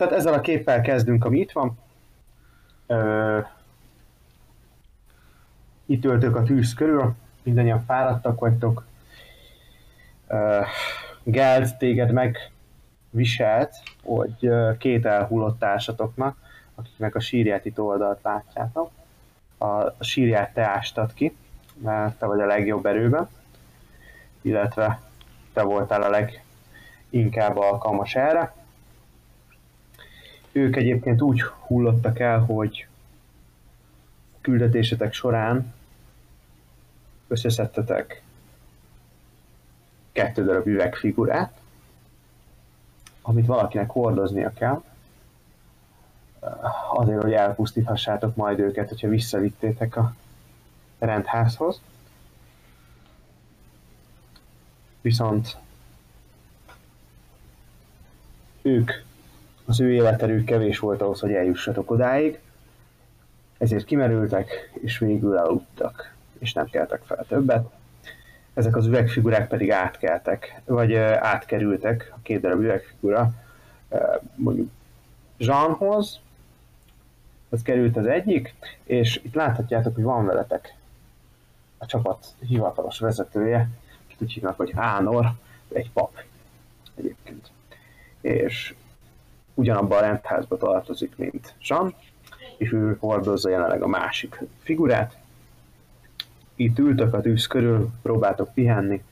Tehát ezzel a képpel kezdünk, ami itt van. Ö, itt ültök a tűz körül, mindannyian fáradtak vagytok. Uh, Geld téged meg viselt, hogy két elhullott társatoknak, akiknek a sírját itt oldalt látjátok. A sírját te ástad ki, mert te vagy a legjobb erőben, illetve te voltál a leginkább alkalmas erre. Ők egyébként úgy hullottak el, hogy küldetésetek során összeszedtetek kettő darab üvegfigurát, amit valakinek hordoznia kell, azért, hogy elpusztíthassátok majd őket, hogyha visszavittétek a rendházhoz. Viszont ők, az ő életerők kevés volt ahhoz, hogy eljussatok odáig, ezért kimerültek, és végül aludtak és nem keltek fel többet. Ezek az üvegfigurák pedig átkeltek, vagy átkerültek, a két darab üvegfigura, mondjuk Jeanhoz, az került az egyik, és itt láthatjátok, hogy van veletek a csapat hivatalos vezetője, akit úgy hívnak, hogy Ánor, egy pap egyébként. És ugyanabban a rendházba tartozik, mint Jean, és ő hordozza jelenleg a másik figurát, itt ültök a tűz körül, próbáltok pihenni,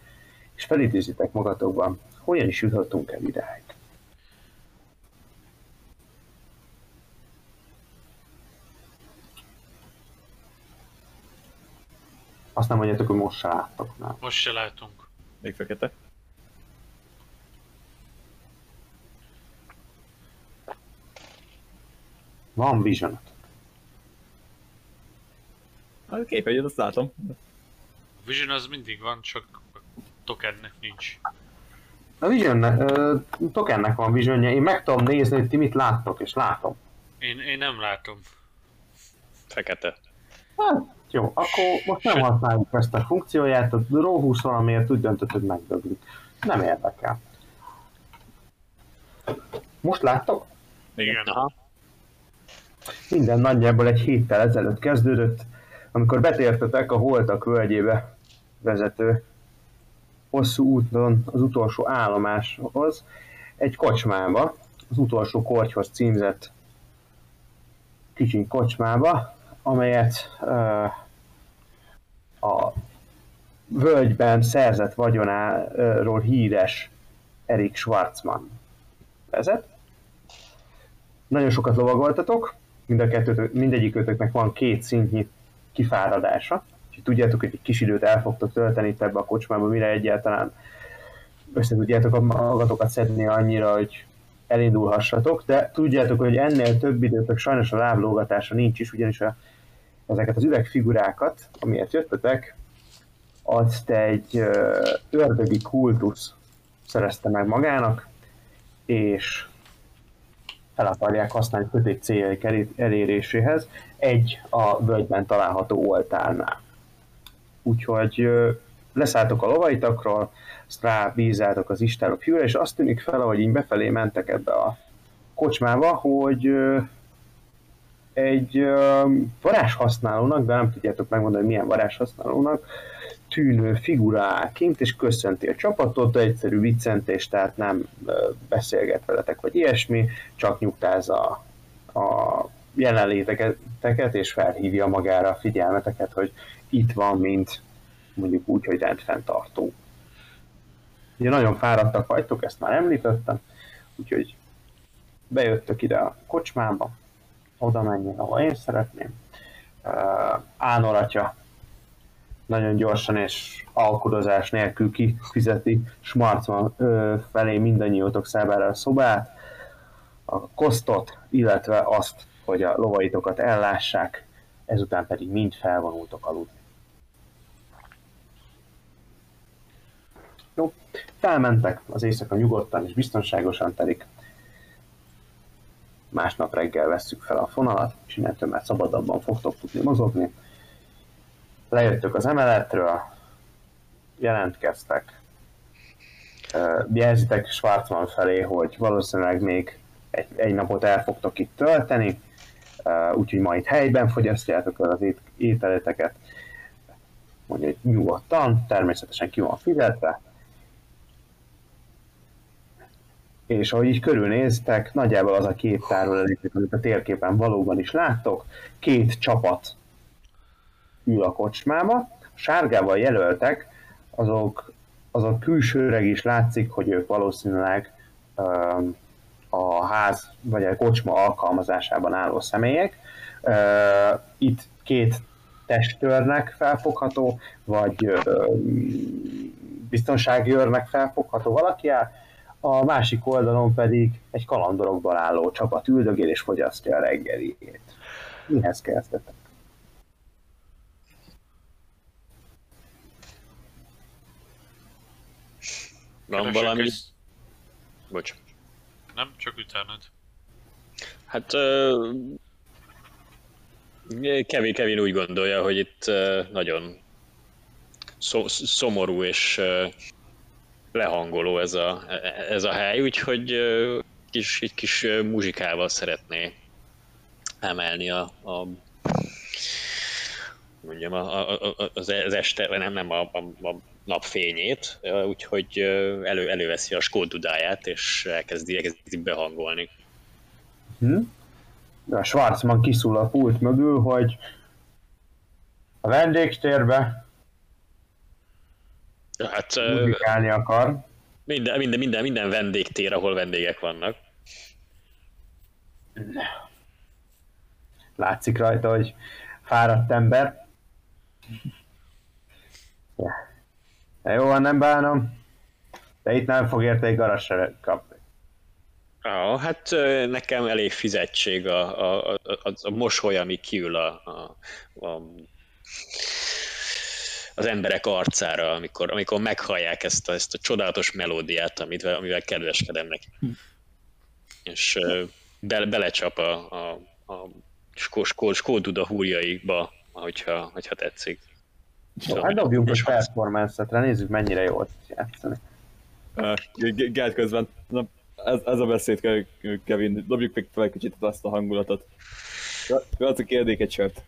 és felidézitek magatokban, hogyan is jutottunk el idáig. Azt nem mondjátok, hogy most se láttok. Nem. Most se látunk. Még fekete. Van vision A képernyőt azt látom. A Vision az mindig van, csak a tokennek nincs. A Visionnek, uh, tokennek van visionja, én meg tudom nézni, hogy ti mit láttok, és látom. Én, én nem látom. Fekete. Hát, jó, akkor most nem használjuk ezt a funkcióját, a Raw 20 valamiért úgy döntött, hogy megdöglik. Nem érdekel. Most láttok? Igen. Aha. Minden nagyjából egy héttel ezelőtt kezdődött, amikor betértetek a Holtak völgyébe vezető hosszú úton az utolsó állomáshoz, egy kocsmába, az utolsó kortyhoz címzett kicsi kocsmába, amelyet uh, a völgyben szerzett vagyonáról híres Erik Schwarzman vezet. Nagyon sokat lovagoltatok, mind a kettőtök, mindegyikőtöknek van két szintnyi kifáradása. És tudjátok, hogy egy kis időt el fogtok tölteni itt ebbe a kocsmába, mire egyáltalán össze tudjátok magatokat szedni annyira, hogy elindulhassatok, de tudjátok, hogy ennél több időtök sajnos a láblógatása nincs is, ugyanis a, ezeket az üvegfigurákat, amiért jöttetek, azt egy ördögi kultusz szerezte meg magának, és fel akarják használni köték céljaik eléréséhez, egy a völgyben található oltárnál. Úgyhogy leszálltok a lovaitakról, azt rábízáltok az istálok fűre, és azt tűnik fel, ahogy így befelé mentek ebbe a kocsmába, hogy egy varázshasználónak, de nem tudjátok megmondani, hogy milyen varázshasználónak, tűnő figura kint, és köszönti a csapatot, egyszerű viccentés, tehát nem beszélget veletek, vagy ilyesmi, csak nyugtáz a, a jelenléteket, és felhívja magára a figyelmeteket, hogy itt van, mint mondjuk úgy, hogy rendfenntartó. Ugye nagyon fáradtak vagytok, ezt már említettem, úgyhogy bejöttök ide a kocsmába, oda menjen, ahol én szeretném. Uh, Ánor nagyon gyorsan és alkudozás nélkül kifizeti Smartman felé mindannyiótok számára a szobát, a kosztot, illetve azt, hogy a lovaitokat ellássák, ezután pedig mind felvonultok aludni. Jó, felmentek, az éjszaka nyugodtan és biztonságosan telik. Másnap reggel vesszük fel a fonalat, és innentől már szabadabban fogtok tudni mozogni lejöttök az emeletről, jelentkeztek, jelzitek Schwarzman felé, hogy valószínűleg még egy, egy napot el fogtok itt tölteni, úgyhogy ma itt helyben fogyasztjátok az ét, ételeteket, mondja, nyugodtan, természetesen ki van fizetve, és ahogy így körülnéztek, nagyjából az a két tárolék, amit a térképen valóban is láttok, két csapat ül a kocsmába, a sárgával jelöltek, azok, azok külsőreg is látszik, hogy ők valószínűleg a ház vagy a kocsma alkalmazásában álló személyek. Itt két testőrnek felfogható, vagy biztonsági őrnek felfogható valaki áll, a másik oldalon pedig egy kalandorokból álló csapat üldögél és fogyasztja a reggeliét. Mihez kezdtetek? Van Keresek valami... egy- Bocs. Nem, csak utánad. Hát... ö, Kevin, Kevin úgy gondolja, hogy itt nagyon szomorú és lehangoló ez a, ez a hely, úgyhogy kis, egy kis muzsikával szeretné emelni a, a mondjam, a, a, a, az, az este, nem, nem a, a, a napfényét, úgyhogy elő, előveszi a skódudáját, és elkezdi, elkezdi behangolni. Hm? A Schwarzman kiszúl a pult mögül, hogy a vendégtérbe Hát muzsikálni akar. minden, minden, minden, minden vendégtér, ahol vendégek vannak. Látszik rajta, hogy fáradt ember. De jó van, nem bánom. De itt nem fog érte egy garas se kapni. Ah, hát nekem elég fizetség a, a, a, a, a mosoly, ami kiül a, a, a, az emberek arcára, amikor, amikor meghallják ezt a, ezt a csodálatos melódiát, amit, amivel kedveskedem neki. És ö, be, belecsap a, a, a skó, skó, skóduda húrjaiba, hogyha, hogyha tetszik. Jó, hát dobjunk egy performance-etre, nézzük mennyire jól tud játszani. Uh, Gelt közben, na, ez, ez a beszéd, Ke- Kevin, dobjuk meg fel egy kicsit azt a hangulatot. Galaci kérdék egy sört.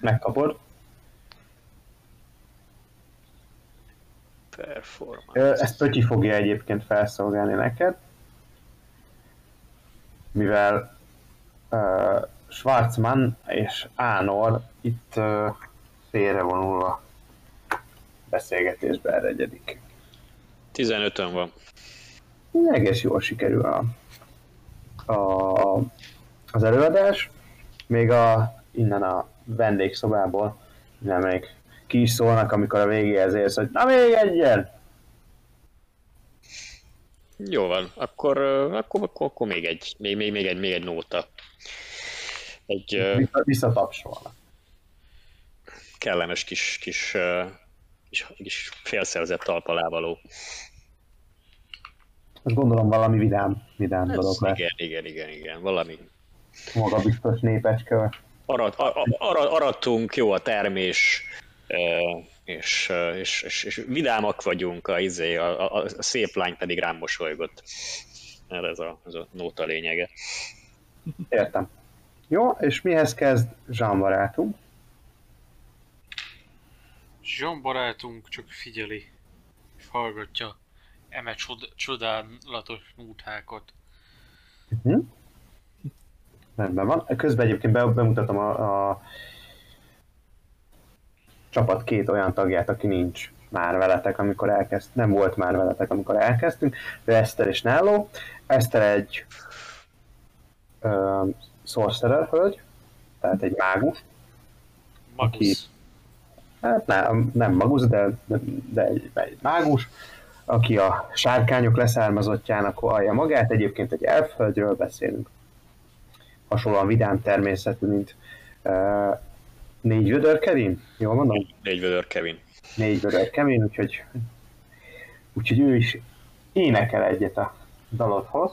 Megkapod. Performance. Ezt Pötyi fogja egyébként felszolgálni neked, mivel uh, Schwarzman és Ánor itt uh, félrevonulva beszélgetésbe eregyedik. 15-ön van. Egész jól sikerül a, a, az előadás, még a, innen a vendégszobából nem még ki is szólnak, amikor a végéhez érsz, hogy na még egyen! Jó van, akkor, akkor, akkor, akkor még, egy, még, még, még, egy, még egy nóta. Egy Vissza- Visszatapsolnak. Kellemes kis, kis, kis, kis félszerzett talpalávaló. Azt gondolom valami vidám, vidám dolog Ez, lesz. igen, igen, igen, igen, valami. Maga biztos népecske. Arat, a- a- arat, arattunk, jó a termés, és, és, és, és vidámak vagyunk, a, izé, a, a, a szép lány pedig rám mosolygott. Erre ez a, ez a nóta lényege. Értem. Jó, és mihez kezd Jean barátunk? Jean barátunk csak figyeli, és hallgatja eme csod- csodálatos nótákat. Hm? Rendben van. Közben egyébként be, bemutatom a, a csapat két olyan tagját, aki nincs már veletek, amikor elkezd, nem volt már veletek, amikor elkezdtünk, de Eszter és Náló. Eszter egy ö, sorcerer hölgy, tehát egy mágus, Magus. Hát nem, nem magus, de, de, egy, egy mágus, aki a sárkányok leszármazottjának hallja magát, egyébként egy elföldről beszélünk. Hasonlóan vidám természetű, mint uh, négy vödör Kevin, jól mondom? Négy vödör Kevin. Négy vödör Kevin, úgyhogy, úgyhogy ő is énekel egyet a dalodhoz.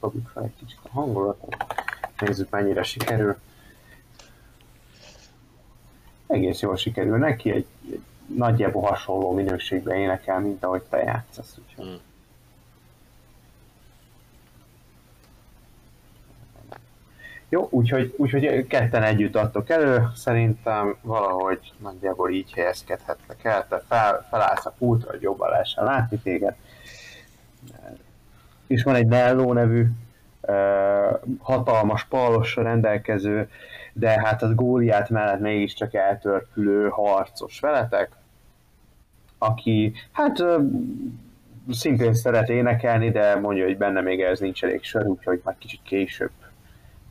Dobjuk fel egy kicsit a hangulatot, nézzük mennyire sikerül egész jól sikerül neki, egy, egy nagyjából hasonló minőségben énekel, mint ahogy te játszasz. Úgyhogy. Hmm. Jó, úgyhogy, úgyhogy ketten együtt adtok elő, szerintem valahogy nagyjából így helyezkedhetnek el, te fel, felállsz a pultra, hogy jobban lehessen látni téged. És van egy Nello nevű hatalmas pallossal rendelkező de hát az góliát mellett mégiscsak eltörpülő harcos veletek, aki hát szintén szeret énekelni, de mondja, hogy benne még ez nincs elég sör, úgyhogy már kicsit később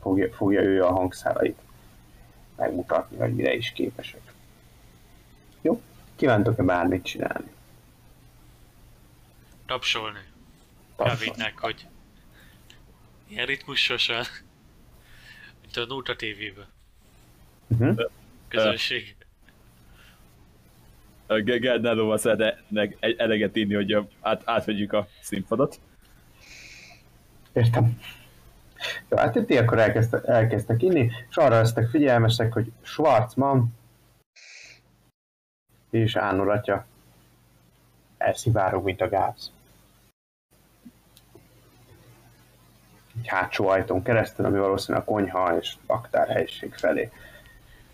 fogja, fogja ő a hangszárait megmutatni, hogy mire is képesek. Jó? Kívántok-e bármit csinálni? Tapsolni. Kávédnek, hogy ilyen ritmusosan, mint a Nóta TV-ben. Uh-huh. Közönség. Gerdnálóval szeretnek eleget inni, hogy át, átvegyük a színpadot. Értem. Jó, hát ti akkor elkezdtek, elkezdtek inni, és arra lesztek figyelmesek, hogy Schwarzman és Ánor atya elszivárog, mint a gáz. Egy hátsó ajtón keresztül, ami valószínűleg a konyha és aktár helység felé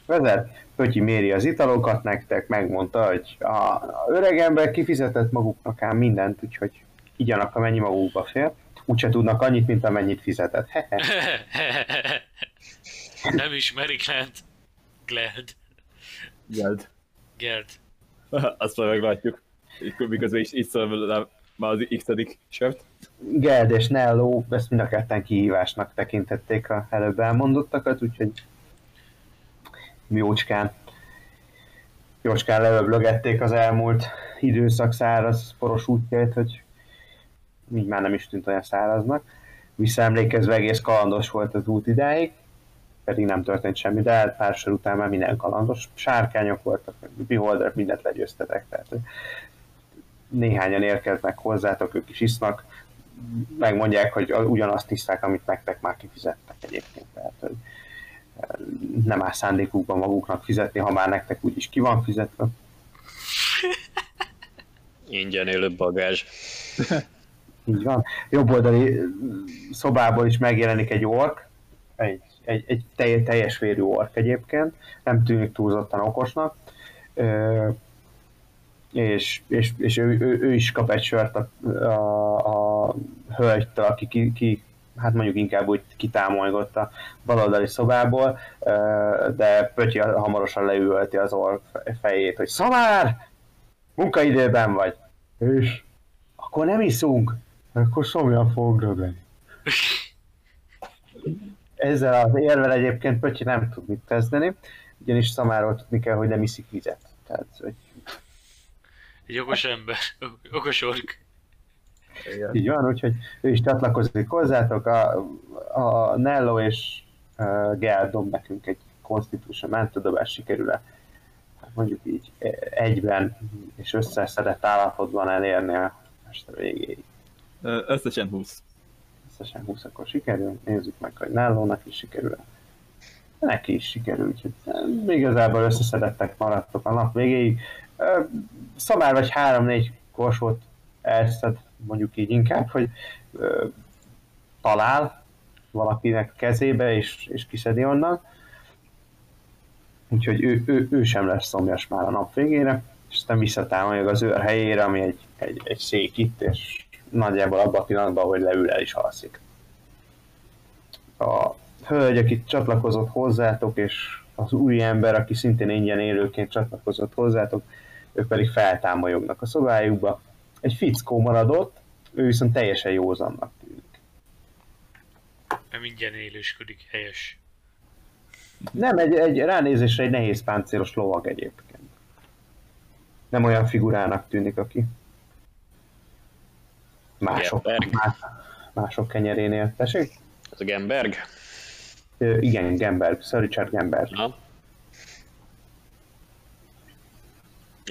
vezet. Pötyi méri az italokat nektek, megmondta, hogy a, a öreg ember kifizetett maguknak ám mindent, úgyhogy igyanak, amennyi magukba fér. Úgyse tudnak annyit, mint amennyit fizetett. Nem ismerik Glad. Glad. Geld. Gerd. Azt majd meglátjuk. Miközben is így szól már az x sört. Geld és Nello ezt mind a ketten kihívásnak tekintették a előbb elmondottakat, úgyhogy jócskán, jócskán leöblögették az elmúlt időszak száraz poros útjait, hogy így már nem is tűnt olyan száraznak. Visszaemlékezve egész kalandos volt az út idáig, pedig nem történt semmi, de hát pár sor után már minden kalandos. Sárkányok voltak, beholderek, mindent legyőztetek, tehát néhányan érkeznek hozzátok, ők is isznak, megmondják, hogy ugyanazt tiszták, amit nektek már kifizettek egyébként. Tehát, hogy nem áll szándékukban maguknak fizetni, ha már nektek úgyis ki van fizetve. Ingyen élő bagázs. Így van. Jobb oldali szobából is megjelenik egy ork, egy, egy, egy telj, teljes vérű ork egyébként, nem tűnik túlzottan okosnak, Ö, és, és, és ő, ő, ő, is kap egy sört a, a, a hölgytől, aki ki, ki, hát mondjuk inkább úgy kitámolygott a baloldali szobából, de Pötyi hamarosan leülti az ork fejét, hogy Szamár! Munkaidőben vagy! És akkor nem iszunk, akkor szomjan fogok rögni. Ezzel az érvel egyébként Pötyi nem tud mit kezdeni, ugyanis Szamáról tudni kell, hogy nem iszik vizet. Tehát, hogy Egy okos ember. Okos ork. Így van, úgyhogy ő is csatlakozik hozzátok, a, a Nello és uh, Gel dob nekünk egy Constitution mentődobás sikerül-e hát mondjuk így egyben és összeszedett állapotban elérni a este végéig. Összesen 20. összesen 20 akkor sikerül, nézzük meg, hogy Nellónak is sikerül Neki is sikerül, úgyhogy igazából összeszedettek maradtok a nap végéig. Szamár vagy 3-4 korsót elszed, mondjuk így inkább, hogy ö, talál valakinek kezébe, és, és kiszedi onnan. Úgyhogy ő, ő, ő sem lesz szomjas már a nap végére, és aztán visszatámolja az őr helyére, ami egy, egy, egy szék itt, és nagyjából abban a pillanatban, hogy leül el is alszik. A hölgy, aki csatlakozott hozzátok, és az új ember, aki szintén ingyen élőként csatlakozott hozzátok, ők pedig feltámolyognak a szobájukba. Egy fickó maradott, ő viszont teljesen józannak tűnik. Nem ingyen élősködik. Helyes. Nem, egy, egy ránézésre egy nehéz páncélos lovag egyébként. Nem olyan figurának tűnik, aki mások, Gemberg. más, mások kenyerénél. Tessék? Ez a Gemberg? Ö, igen, Gemberg, Sir Richard Gemberg. Na. Oké.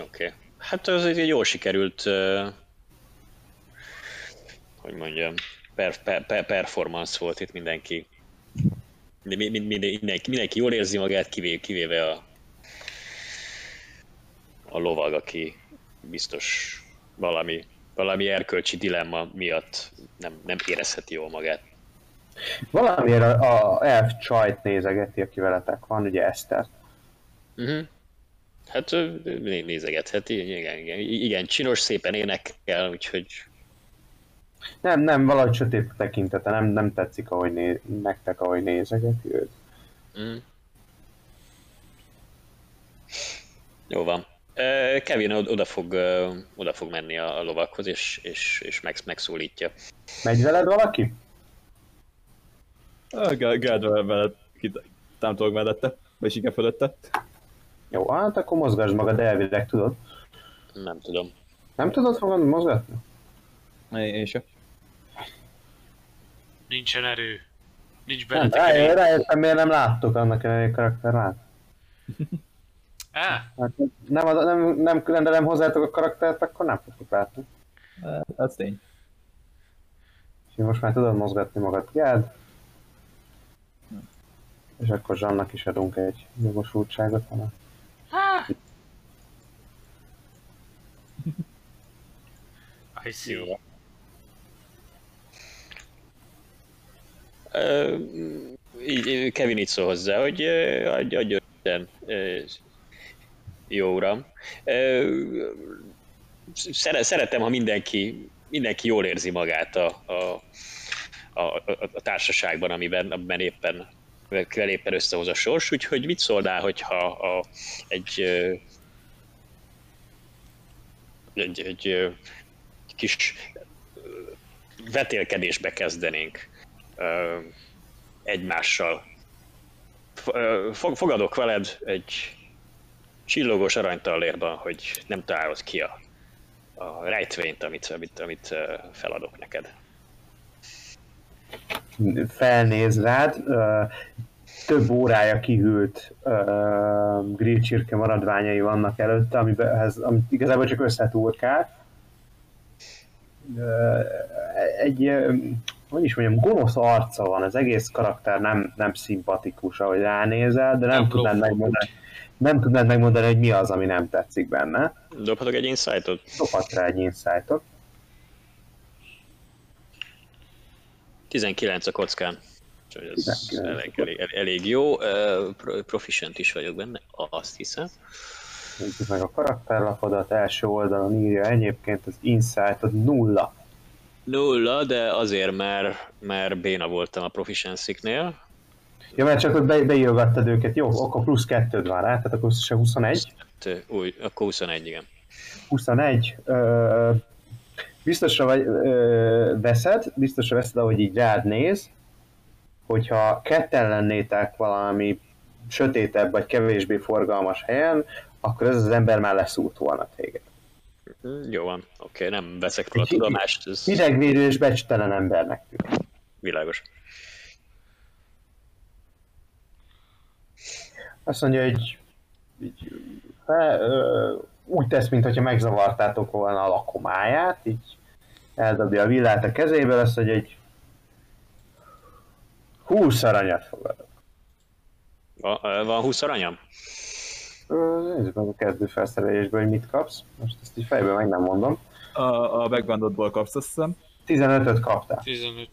Okay. Hát az egy jól sikerült, uh, hogy mondjam, per, per, per, performance volt itt mindenki. Mind, mind, mind, mindenki, mindenki jól érzi magát, kivéve, kivéve a, a lovag, aki biztos valami, valami erkölcsi dilemma miatt nem, nem érezheti jól magát. Valamiért a, a elf csajt nézegeti, aki veletek van, ugye Eszter. Uh-huh. Hát nézegetheti, igen, igen, igen, csinos, szépen énekel, úgyhogy Nem, nem, valahogy sötét tekintete, nem, nem tetszik, ahogy né, nektek, ahogy nézegeti őt. Mm. Jó van. Kevin od- oda fog, oda fog menni a lovakhoz, és, és, és meg, megszólítja. Megy veled valaki? Gá- Gád veled, támtolok mellette, vagy igen fölötte. Jó, hát akkor mozgasd magad elvileg, tudod. Nem tudom. Nem tudod magad mozgatni? Én, én sem. Nincsen erő. Nincs Nem, bennetek rájö- erő. rájöttem, miért nem láttok annak a karakter lát. Á, Hát nem, ad- nem, nem rendelem hozzátok a karaktert, akkor nem fogtok látni. Hát, Az tény. Úgyhogy most már tudod mozgatni magad, Gád. És akkor Zsannak is adunk egy jogosultságot. hanem. I see. Jó. Így, Kevin így szól hozzá, hogy adj, adj Isten, ö, jó uram. Szeretem, ha mindenki, mindenki jól érzi magát a, a, a, a, társaságban, amiben, amiben éppen amivel éppen összehoz a sors, úgyhogy mit szólnál, hogyha a, egy, egy, egy ö, kis vetélkedésbe kezdenénk egymással. Fogadok veled egy csillogós aranytallérban, hogy nem találod ki a, a rejtvényt, amit, amit, amit feladok neked. Felnéz rád, több órája kihűlt uh, grill csirke maradványai vannak előtte, amiben, amit igazából csak összetúrkál. Ö, egy, hogy is mondjam, gonosz arca van, az egész karakter nem, nem szimpatikus, ahogy ránézel, de nem, Nem tudnád megmondani, nem tudnád megmondani, hogy mi az, ami nem tetszik benne. Dobhatok egy insightot? Dobhat rá egy insightot. 19 a kockán. Úgyhogy ez 19. elég, elég, elég jó. Proficient is vagyok benne, azt hiszem. Nézzük meg a karakterlapodat, első oldalon írja egyébként az insightot nulla. Nulla, de azért, mert, mert béna voltam a proficiency-knél. Ja, mert csak be, beírogattad őket, jó, akkor plusz kettőd van rá, tehát akkor se 21. Te- Új, akkor 21, igen. 21. Ö, biztosra vagy, ö, veszed, biztosra veszed, ahogy így rád néz, hogyha ketten lennétek valami sötétebb vagy kevésbé forgalmas helyen, akkor ez az ember már leszúrt volna téged. Hm, Jó van, oké, nem veszek róla Egy tudomást, ez Hidegvérű és becstelen embernek tűnik. világos. Azt mondja, hogy így, fe, ö, úgy tesz, mintha megzavartátok volna a lakomáját, így eldobja a villát a kezébe, mondja, hogy 20 aranyat fogadok. Va- ö, Van 20 aranyam? Nézzük meg a kezdő felszerelésből, hogy mit kapsz. Most ezt így fejből meg nem mondom. A, a backgroundodból kapsz, azt hiszem. 15-öt kaptál. 15.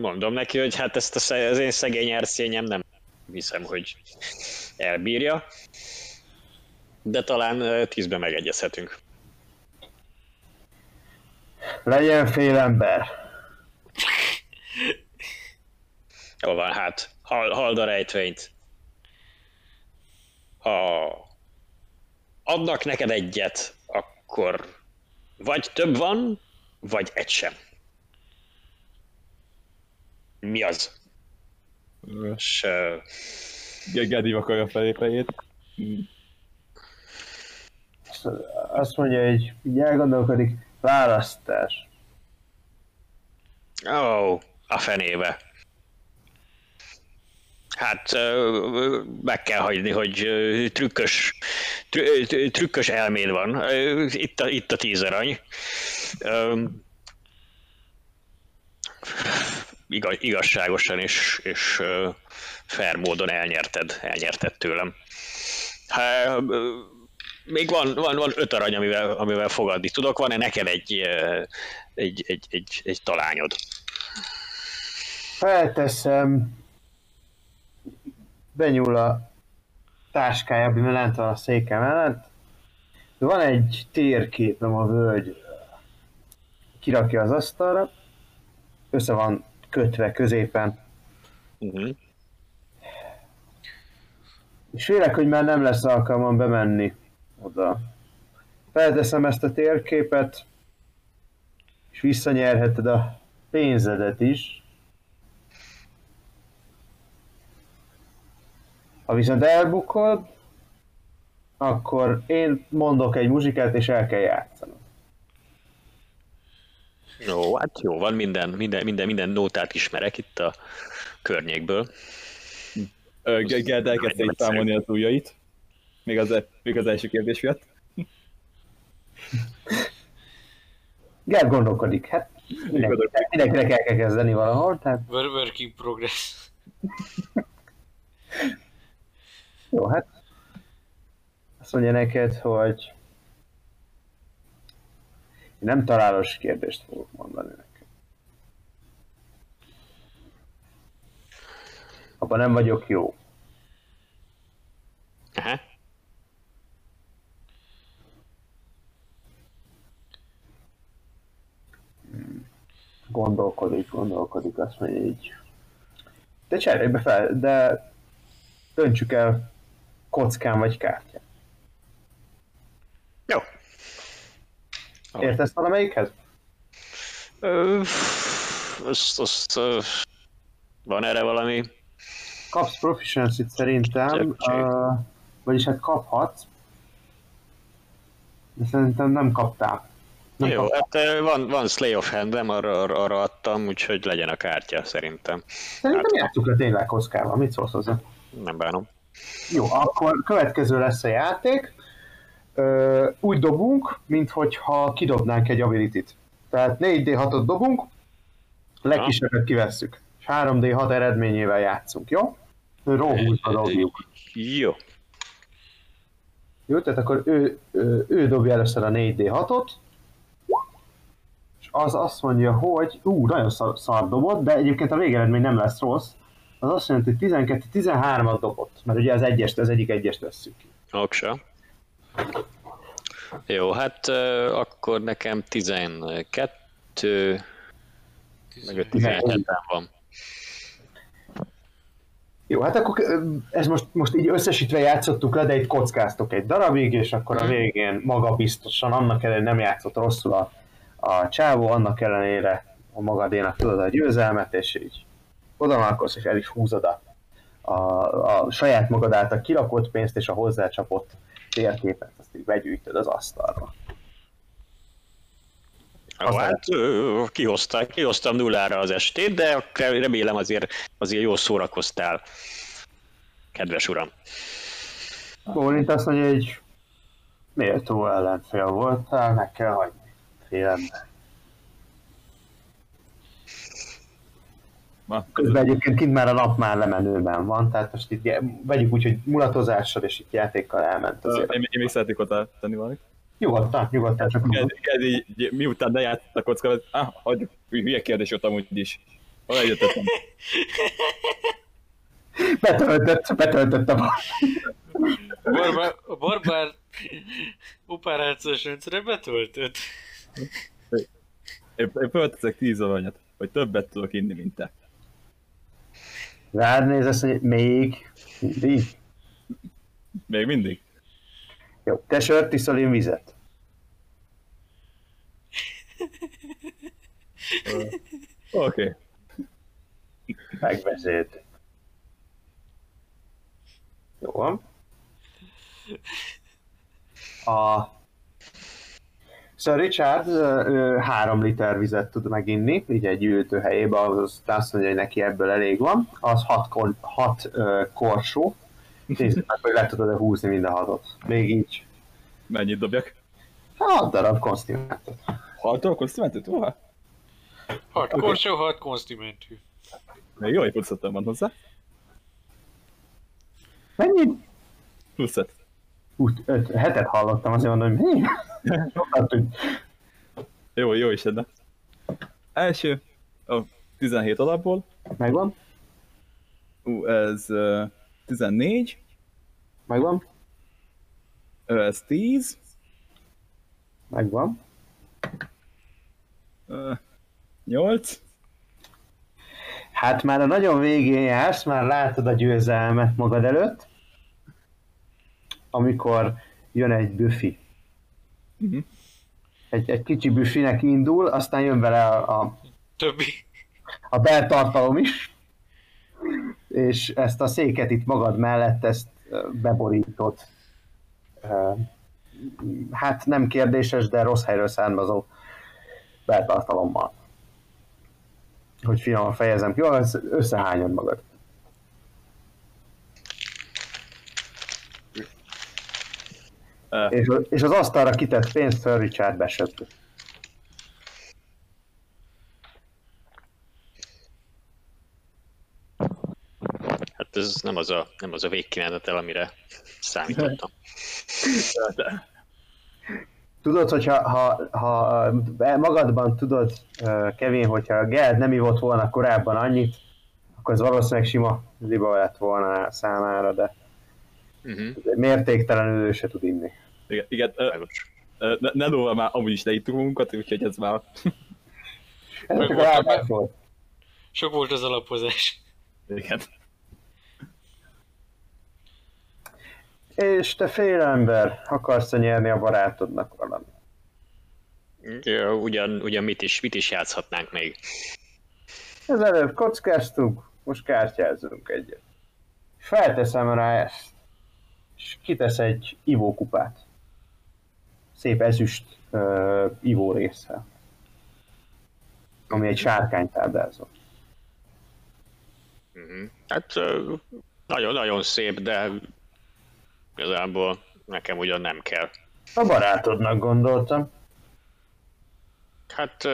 Mondom neki, hogy hát ezt a, az én szegény erszényem nem hiszem, hogy elbírja. De talán ö, tízben megegyezhetünk. Legyen fél ember. Jó van, hát, hal, hald a rejtvényt. Ha adnak neked egyet, akkor vagy több van, vagy egy sem. Mi az? És ö, Gedi akarja felé fejét. Azt mondja, hogy így elgondolkodik, választás. Ó, a fenébe. Hát meg kell hagyni, hogy trükkös, trü- trü- trükkös elméd van. Itt a, itt a tíz arany. Igaz, igazságosan és, és fair módon elnyerted, elnyerted tőlem. Ö, még van, van, van öt arany, amivel, amivel fogadni tudok. Van-e neked egy, egy, egy, egy, egy talányod? Felteszem, benyúl a táskájába, mert lent van a széke mellett. Van egy térképem a völgy. Kirakja az asztalra, össze van kötve középen, Uh-huh. és félek, hogy már nem lesz alkalmam bemenni oda. Felteszem ezt a térképet, és visszanyerheted a pénzedet is. Ha viszont elbukod, akkor én mondok egy muzsikát, és el kell játszanom. Jó, hát jó van, minden, minden, minden, minden nótát ismerek itt a környékből. Gerd elkezdte így számolni az ujjait. Még az, e- még az első kérdés miatt. Gerd gondolkodik, hát mindenkinek, mindenkinek el kell kezdeni valahol, tehát Work in progress. jó, hát azt mondja neked, hogy én nem találós kérdést fogok mondani neked. Abban nem vagyok jó. Aha. Gondolkodik, gondolkodik, azt mondja így. De cserélj be fel, de döntsük el kockán vagy kártyán. Jó. Értesz valamelyikhez? Ö, azt, azt, ö, van erre valami? Kapsz proficiency szerintem, uh, vagyis hát kaphatsz, de szerintem nem kaptál. Nem Jó, kaptál. hát ö, van, van Slay of Hand-em, arra, arra, arra adtam, úgyhogy legyen a kártya szerintem. Szerintem játsszuk le tényleg kockával, mit szólsz hozzá? Nem bánom. Jó, akkor következő lesz a játék. Ö, úgy dobunk, minthogyha kidobnánk egy ability-t. Tehát 4D6-ot dobunk, legkisebbet kivesszük. És 3D6 eredményével játszunk, jó? Róhúzva dobjuk. Jó. Jó, tehát akkor ő, ő, ő dobja először a 4D6-ot, és az azt mondja, hogy ú, nagyon szar, szar dobott, de egyébként a végeredmény nem lesz rossz. Az azt jelenti, hogy 12-13-at dobott, mert ugye az egyest, az egyik egyest vesszük ki. Oksa. Jó, hát akkor nekem 12, meg a 17 van. Jó, hát akkor ez most, most így összesítve játszottuk le, de itt kockáztok egy darabig, és akkor a végén magabiztosan, annak ellenére nem játszott rosszul a, a csávó, annak ellenére a magadénak tudod a győzelmet, és így odamalkolsz, és el is húzod a, a, a saját magad által kirakott pénzt, és a hozzácsapott térképet, azt így begyűjtöd az asztalra. Jó, hát kihozták, kihoztam nullára az estét, de remélem azért, azért jól szórakoztál, kedves uram. Bólint azt mondja, hogy méltó ellenfél voltál, meg kell hagyni. Félembe. Ma, Közben egyébként kint már a nap már lemenőben van, tehát most itt vegyük úgy, hogy mulatozással és itt játékkal elment azért. én, én még szeretnék hozzá tenni valamit. Nyugodtan, nyugodtan, csak Gerd így, miután lejátszott a kockával, ah, hagyjuk, hülye kérdés ott amúgy is. Hol egyetettem? betöltött, betöltött a A barbár, operációs rendszere betöltött. Én, én fölteszek 10 aranyat, hogy többet tudok inni, mint te. Rád néz, azt mondja, még mindig. Még mindig? Jó, te sört iszol, én vizet. Oké. Okay. Megbeszélt. Jó van. A Sir Richard ö, ö, három liter vizet tud meginni, így egy ültő helyébe, az azt mondja, hogy neki ebből elég van. Az hat, kon, hat ö, korsó. Nézzük meg, hogy le tudod-e húzni mind a hatot. Még így. Mennyit dobjak? Hat darab konstimátot. Haltól kosztimentet? Uha. Hat korsó, hat konstimentű. Még jó, hogy van hozzá. Mennyi? Plusz öt. Öt, hetet hallottam, azért mondom, hogy mi? Jó, jó is lenne. Első. Ó, 17 alapból. Megvan? Ú, ez ö, 14. Megvan? Ö, ez 10. Megvan. Ö, 8. Hát már a nagyon végén jársz, már látod a győzelmet magad előtt, amikor jön egy büfi. Mhm. Egy, egy kicsi büfinek indul, aztán jön vele a, a, Többi. a beltartalom is, és ezt a széket itt magad mellett, ezt. Ö, Hát nem kérdéses, de rossz helyről származó beltartalommal. Hogy finoman fejezem ki, összehányod magad. Ö, És, és az asztalra kitett pénzt Sir Richard besöpri. Hát ez nem az a, nem az a végkimenetel, amire számítottam. Tudod, hogyha ha, ha magadban tudod, ö, Kevin, hogyha Gerd nem ivott volna korábban annyit, akkor ez valószínűleg sima liba lett volna számára, de Uh-huh. mértéktelenül ő se tud inni. Igen, igen ö, ne, ne lóval már amúgy is leittuk magunkat, úgyhogy ez már... Ez csak volt a volt. Sok volt az alapozás. Igen. És te félember, akarsz nyerni a barátodnak valamit. Ja, ugyan, ugyan mit, is, mit is játszhatnánk még? Ez előbb kockáztunk, most kártyázunk egyet. Felteszem rá ezt, és kitesz egy ivókupát. Szép ezüst uh, ivó résszel. Ami egy sárkányt ábrázol. Uh-huh. Hát nagyon-nagyon szép, de igazából nekem ugyan nem kell. A barátodnak gondoltam. Hát,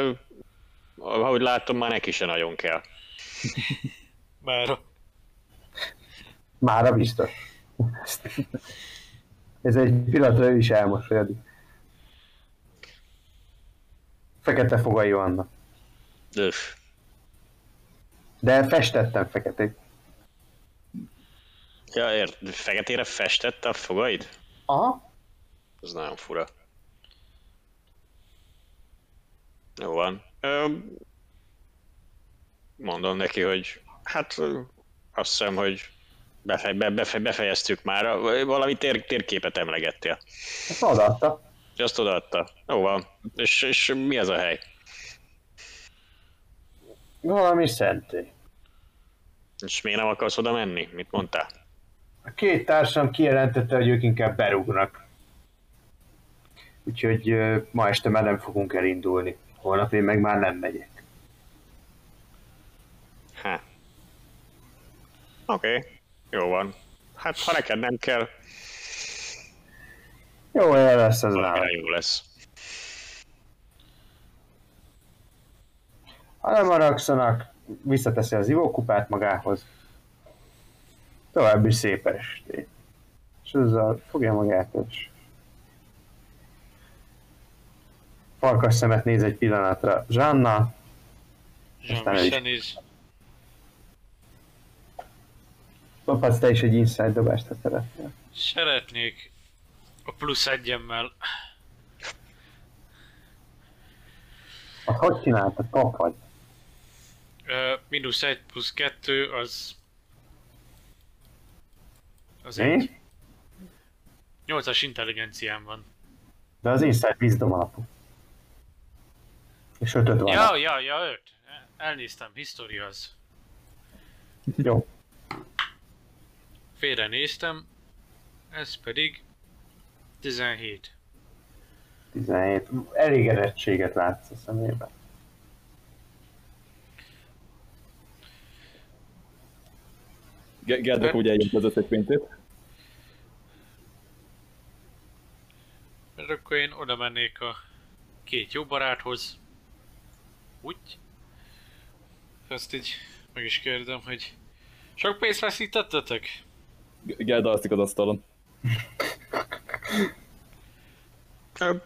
ahogy látom, már neki se nagyon kell. Már Mára biztos. Ez egy pillanatra ő is elmosolyodik. Fekete fogai vannak. Öff. De festettem feketét. Ja, ért, feketére festette a fogaid? Aha. Ez nagyon fura. Jó van. Mondom neki, hogy hát azt hiszem, hogy befe, be, befe, befejeztük már. Valami tér, térképet emlegettél. Ezt odaadta. Azt odaadta. Jó van. És, és mi ez a hely? Valami szentély. És miért nem akarsz oda menni? Mit mondtál? A két társam kijelentette, hogy ők inkább berúgnak. Úgyhogy ma este már nem fogunk elindulni. Holnap én meg már nem megyek. Hát. Oké. Okay. Jó van. Hát ha neked nem kell, Jó el lesz ez nálam. jó lesz. Ha nem haragszanak, visszateszi az ivókupát magához. További szép estét. És ezzel fogja magát, és farkas szemet néz egy pillanatra Zsanna, Aztán el is. Jean néz. Lophatsz te is egy inside dobást, ha szeretnél. Szeretnék a plusz egyemmel. Azt hogy csináltad? Kap vagy. Ö, mínusz egy plusz kettő az... Az Mi? egy. Nyolcas intelligenciám van. De az inside wisdom alapú. És ötöd van. Ja, ja, ja, öt. Elnéztem, history az. Jó. Félre néztem. Ez pedig 17. 17. Elégedettséget látsz a szemében. Ge- Gerdek úgy az összes pénzét. Mert akkor én oda mennék a két jó baráthoz. Úgy. Ezt így meg is kérdem, hogy sok pénzt veszítettetek? Ge- Gerd alszik az asztalon.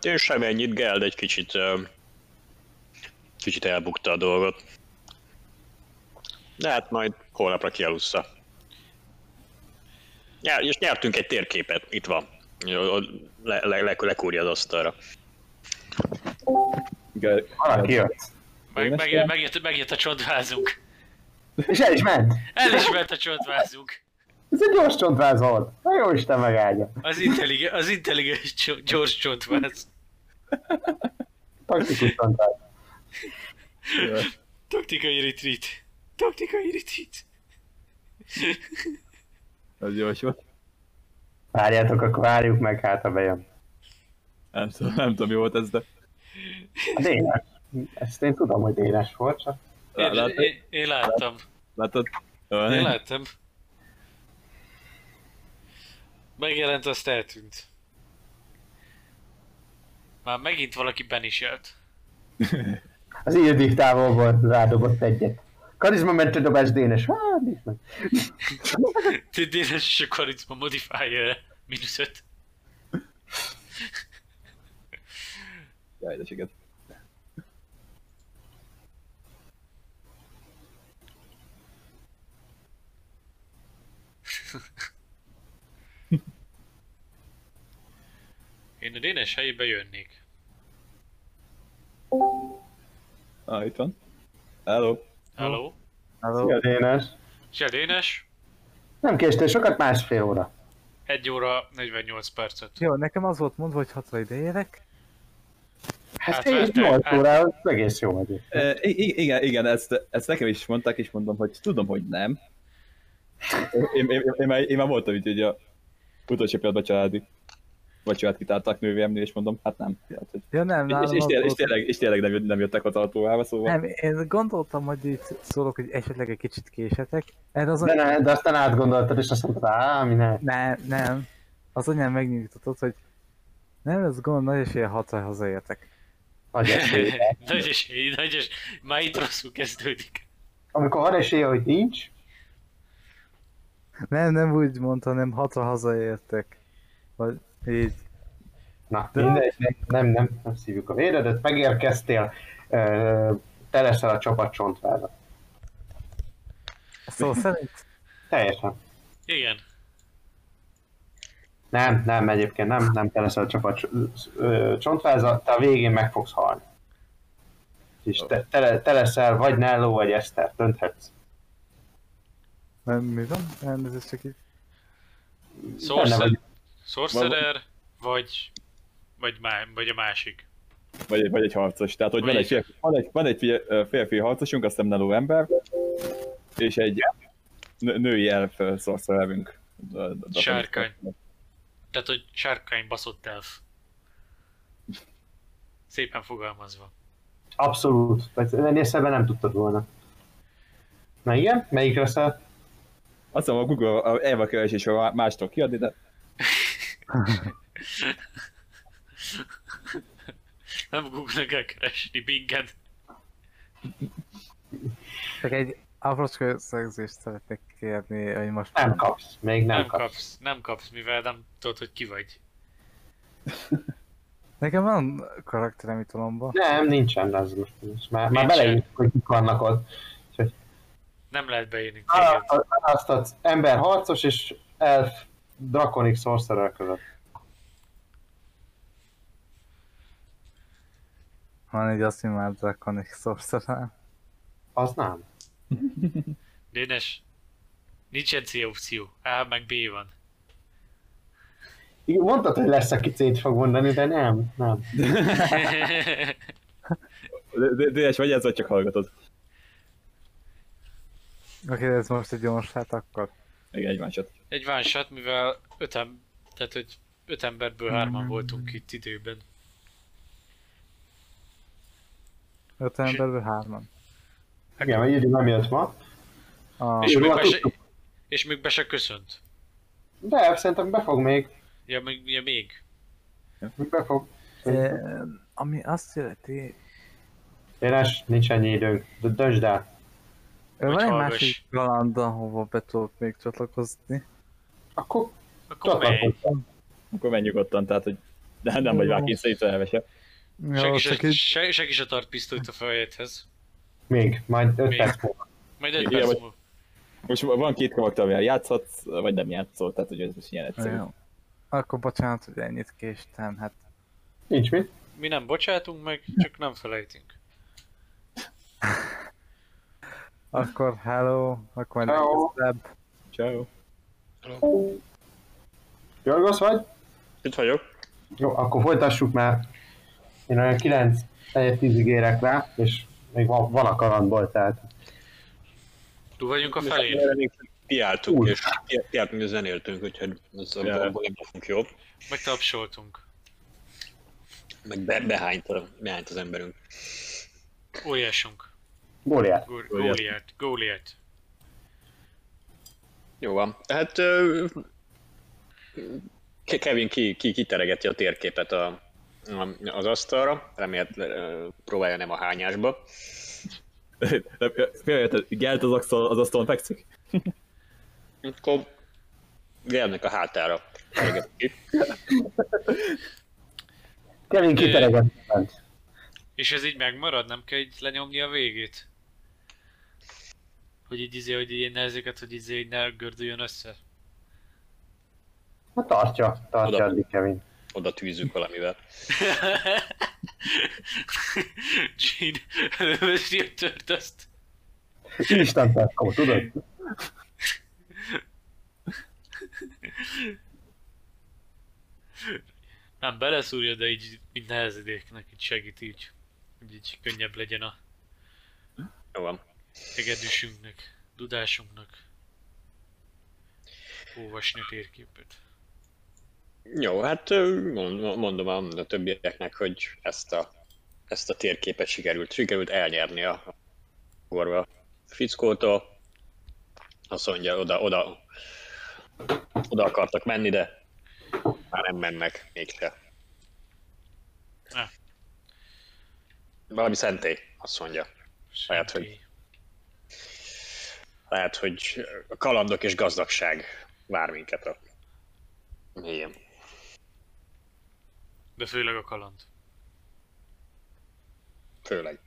Én sem ennyit, Geld egy kicsit, kicsit elbukta a dolgot. De hát majd holnapra kialussza. Ja, és nyertünk egy térképet, itt van. Le, le, le, lekúrja az asztalra. Valaki jött. Meg, meg, megjött, megjött a csontvázunk. És el is ment. Elismert a csontvázunk. Ez egy gyors csontváz volt. Na jó Isten megáldja. Az intelligens, az intelligens cso- gyors csontváz. Taktikus csontváz. Taktikai retreat. Taktikai retreat. Az jó volt. Várjátok, akkor várjuk meg, hát ha bejön. Nem tudom, nem tudom, mi volt ez, de... Dénes. Ezt én tudom, hogy dénes volt, csak Én, Látod? én, én láttam. Látod? Én láttam. Megjelent, azt eltűnt. Már megint valaki beniselt. az ilyedik távolból rádobott egyet. Karizma mentő dobás dénes. Hát, nézd meg. Dénes és a karizma modifier mínusz 5. Jaj, de siket. Én a Dénes helyébe jönnék. Ah, itt van. Hello. Hello? Szia, dénes. Szia Dénes? Nem késtél sokat, másfél óra. 1 óra 48 percet. Jó, nekem az volt mondva, hogy hatra ide érek. Hát, Hát, hát én vártál, 8 hát- órához egész jó vagy. E, igen, igen, ezt, ezt nekem is mondták, és mondom, hogy tudom, hogy nem. Én, én, én, én, már, én már voltam itt, hogy a utolsó pillanatban családi vacsorát kitártak nővéremnél, és mondom, hát nem. Hát, hogy, Ja nem, és, és, az tényleg, és, tényleg, és tényleg nem, nem jöttek a tartóába, szóval... Nem, én gondoltam, hogy így szólok, hogy esetleg egy kicsit késetek. Erre az De, ne, de aztán átgondoltad, és azt mondtad, á, mi ne. Nem, nem. Az anyám megnyugtatott, hogy nem, ez gond, nagy esélye hatra hazaértek. Nagy esély. nagy esély, nagy esély. Már itt rosszul kezdődik. Amikor van esélye, hogy nincs, Nem, nem úgy mondta, hanem hatra hazaértek. Vagy így. na mindegy, nem, nem, nem, nem szívjuk a véredet, megérkeztél, te leszel a csapat csontváza. Szóval szerint Teljesen. Igen. Nem, nem, egyébként nem, nem te leszel a csapat csontváza, te a végén meg fogsz halni. És te, te, te leszel vagy Nello, vagy Eszter, dönthetsz. nem, mi van? Elnézést csak így. Benne Sorcerer, vagy. vagy, vagy, má, vagy a másik. Vagy, egy- vagy egy harcos. Tehát, hogy van egy, férfi, van egy, van egy ö, férfi harcosunk, azt hiszem Nello ember, és egy nő, női elf szorszerelvünk. Sárkány. Tehát, hogy sárkány baszott elf. Szépen fogalmazva. Abszolút. Ennél szebben nem tudtad volna. Na igen, melyik leszel? Azt hiszem a Google a elva keresésre mástól kiadni, de Nem Google-nak kell keresni, Bingen. Csak egy aprócska összegzést szeretnék kérni, hogy most Nem kapsz, még nem, Nem kapsz. kapsz, nem kapsz, mivel nem tudod, hogy ki vagy. Nekem van karakterem itt valomban. Nem, nincsen ez most. most már, már beleírtuk, hogy kik vannak ott. Nem lehet beírni téged. Választhatsz- Választhatsz ember harcos és elf draconic sorcerer között. Van egy azt már Draconic Sorcerer. Az nem. Dénes, nincsen C opció. A meg B van. Igen, mondtad, hogy lesz, aki C-t fog mondani, de nem, nem. de, de, de vagy ez, vagy csak hallgatod. Oké, ez most egy gyors hát akkor. Igen, egy másod. Egy one shot, mivel öt, em- tehát, hogy öt emberből hárman voltunk itt időben. Öt emberből hárman. Igen, mert nem jött ma. A... És Jó, még, hát be se, és még be se köszönt. De szerintem be fog még. Ja, még, ja, még. Még be fog. E, ami azt jelenti, Éles, nincs ennyi időnk. De döntsd el. Van egy hallgass. másik galand, ahova be tudok még csatlakozni. Akkor Akkor menj. Akkor menj nyugodtan, tehát, hogy de nem vagy már kényszerítve se. Jó, Senki csak se, se, senki se tart pisztolyt a fejedhez. Még, majd 5 Még. perc múlva. Majd Majd egy Igen, perc vagy- múlva. Most van két karakter, amivel játszhatsz, vagy nem játszol, tehát hogy ez most ilyen egyszerű. Jó. Akkor bocsánat, hogy ennyit késtem, hát Nincs mit. Mi nem bocsátunk meg, csak nem felejtünk. akkor hello, akkor majd Hello. legközelebb. Ciao. Jorgos vagy? Itt vagyok. Jó, akkor folytassuk már. Én olyan 9 10 érek rá, és még van, van a kalandból, tehát Túl vagyunk a felén. Kiálltunk, Úgy. és kiálltunk, és zenéltünk, úgyhogy ez a nem fogunk jobb. Meg tapsoltunk. Meg be, behányt, a, behányt az emberünk. Óriásunk. Góliát. Gó- Góliát. Góliát. Jó van. Hát ö, Ke- Kevin ki, ki, kiteregeti a térképet a, a, az asztalra, remélt próbálja nem a hányásba. Félreérted, Gelt az, asztal, az asztalon fekszik? Akkor Gelnek a hátára. Kevin kitereget. És ez így megmarad? Nem kell így lenyomni a végét? Hogy így izé, hogy ilyen ezeket, hogy izé, hogy ne gördüljön össze. Hát tartja, tartja Oda. addig Kevin. Oda tűzzük valamivel. Jean, előveszi a tört azt. Isten takkó, tudod? Nem beleszúrja, de így mint nehezedéknek így segít így. Hogy így könnyebb legyen a Jó van. Egedűsünknek, dudásunknak. Olvasni a térképet. Jó, hát mondom a, többieknek, hogy ezt a, ezt a térképet sikerült, sikerült elnyerni a gorva fickótól. Azt mondja, oda, oda, oda akartak menni, de már nem mennek mégse. Ah. Valami szentély, azt mondja. Lehet, hogy-. Lehet, hogy a kalandok és gazdagság vár minket a mélyen. De főleg a kaland. Főleg.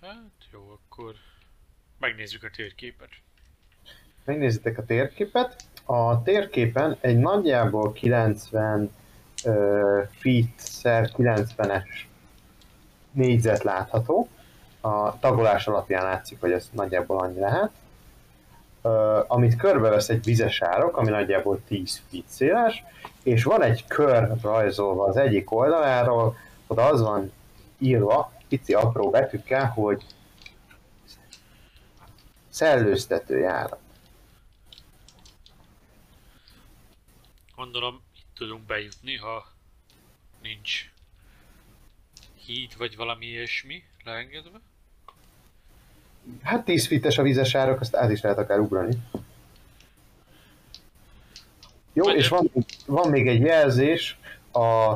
Hát jó, akkor megnézzük a térképet. Megnézitek a térképet. A térképen egy nagyjából 90 uh, feet szer 90-es négyzet látható. A tagolás alapján látszik, hogy ez nagyjából annyi lehet. Uh, amit körbevesz egy vizes árok, ami nagyjából 10 feet széles, és van egy kör rajzolva az egyik oldaláról, oda az van írva, pici apró betűkkel, hogy szellőztető járat. Gondolom, itt tudunk bejutni, ha nincs híd vagy valami ilyesmi leengedve. Hát 10 fites a vízes árok, azt át is lehet akár ugrani. Jó, és van, van még egy jelzés a,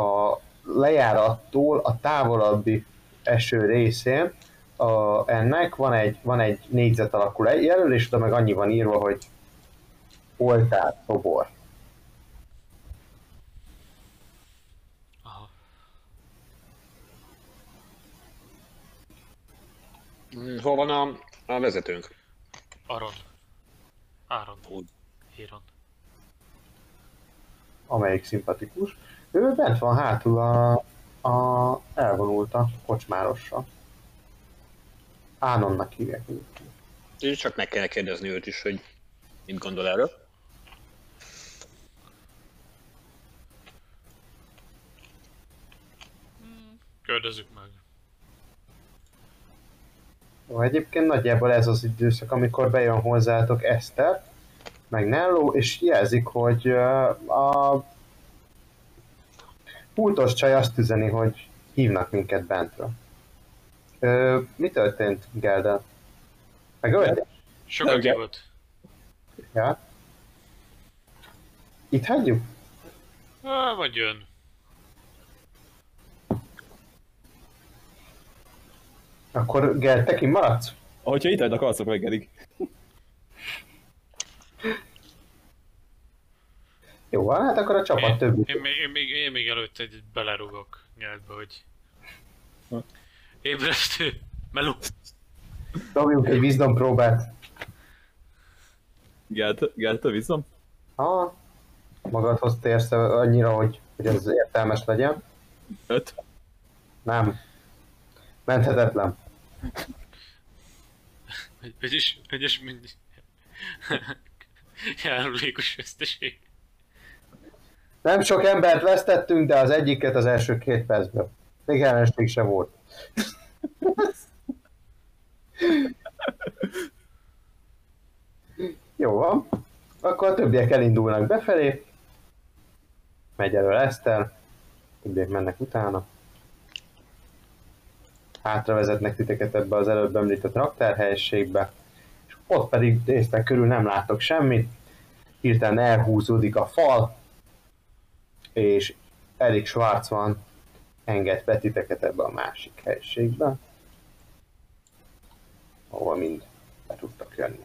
a lejárattól a távolabbi eső részén. A, ennek van egy, van egy négyzet alakú jelölés, de meg annyi van írva, hogy oltár, szobor. Aha. Mm, Hol van a, a vezetőnk? Aron. Áron. Úgy. Éron. amelyik szimpatikus. Ő bent van hátul a, a elvonult a kocsmárossal. Ánonnak hívják egyébként. És csak meg kell kérdezni őt is, hogy mit gondol erről. Kérdezzük meg. Egyébként nagyjából ez az időszak, amikor bejön hozzátok Eszter, meg Nello, és jelzik, hogy a pultos csaj azt üzeni, hogy hívnak minket bentről. Ö, mi történt, Gelden? Megölték? Sokat hívott. Ja? Itt hagyjuk? Á, vagy jön. Akkor Geld, te kint maradsz? Hogyha itt hagynak, alszok reggelig. Jó, hát akkor a csapat Én, többi. én, még, én, még, én még előtte egy belerugok nyelvbe, hogy... Ha. Ébresztő. Meló. Dobjunk egy wisdom próbát. Gelt, gelt a viszom? Ha magadhoz térsz annyira, hogy, hogy ez értelmes legyen. Öt. Nem. Menthetetlen. Vagyis, vagyis mindig. Járulékos veszteség. Nem sok embert vesztettünk, de az egyiket az első két percben. Még ellenség se volt. Jó van. Akkor a többiek elindulnak befelé. Megy elő Eszter. Többiek mennek utána. Hátra vezetnek titeket ebbe az előbb említett raktárhelyiségbe. És ott pedig néztek körül, nem látok semmit. Hirtelen elhúzódik a fal, és Erik Schwarzman enged be titeket ebbe a másik helyiségbe, ahol mind be tudtak jönni.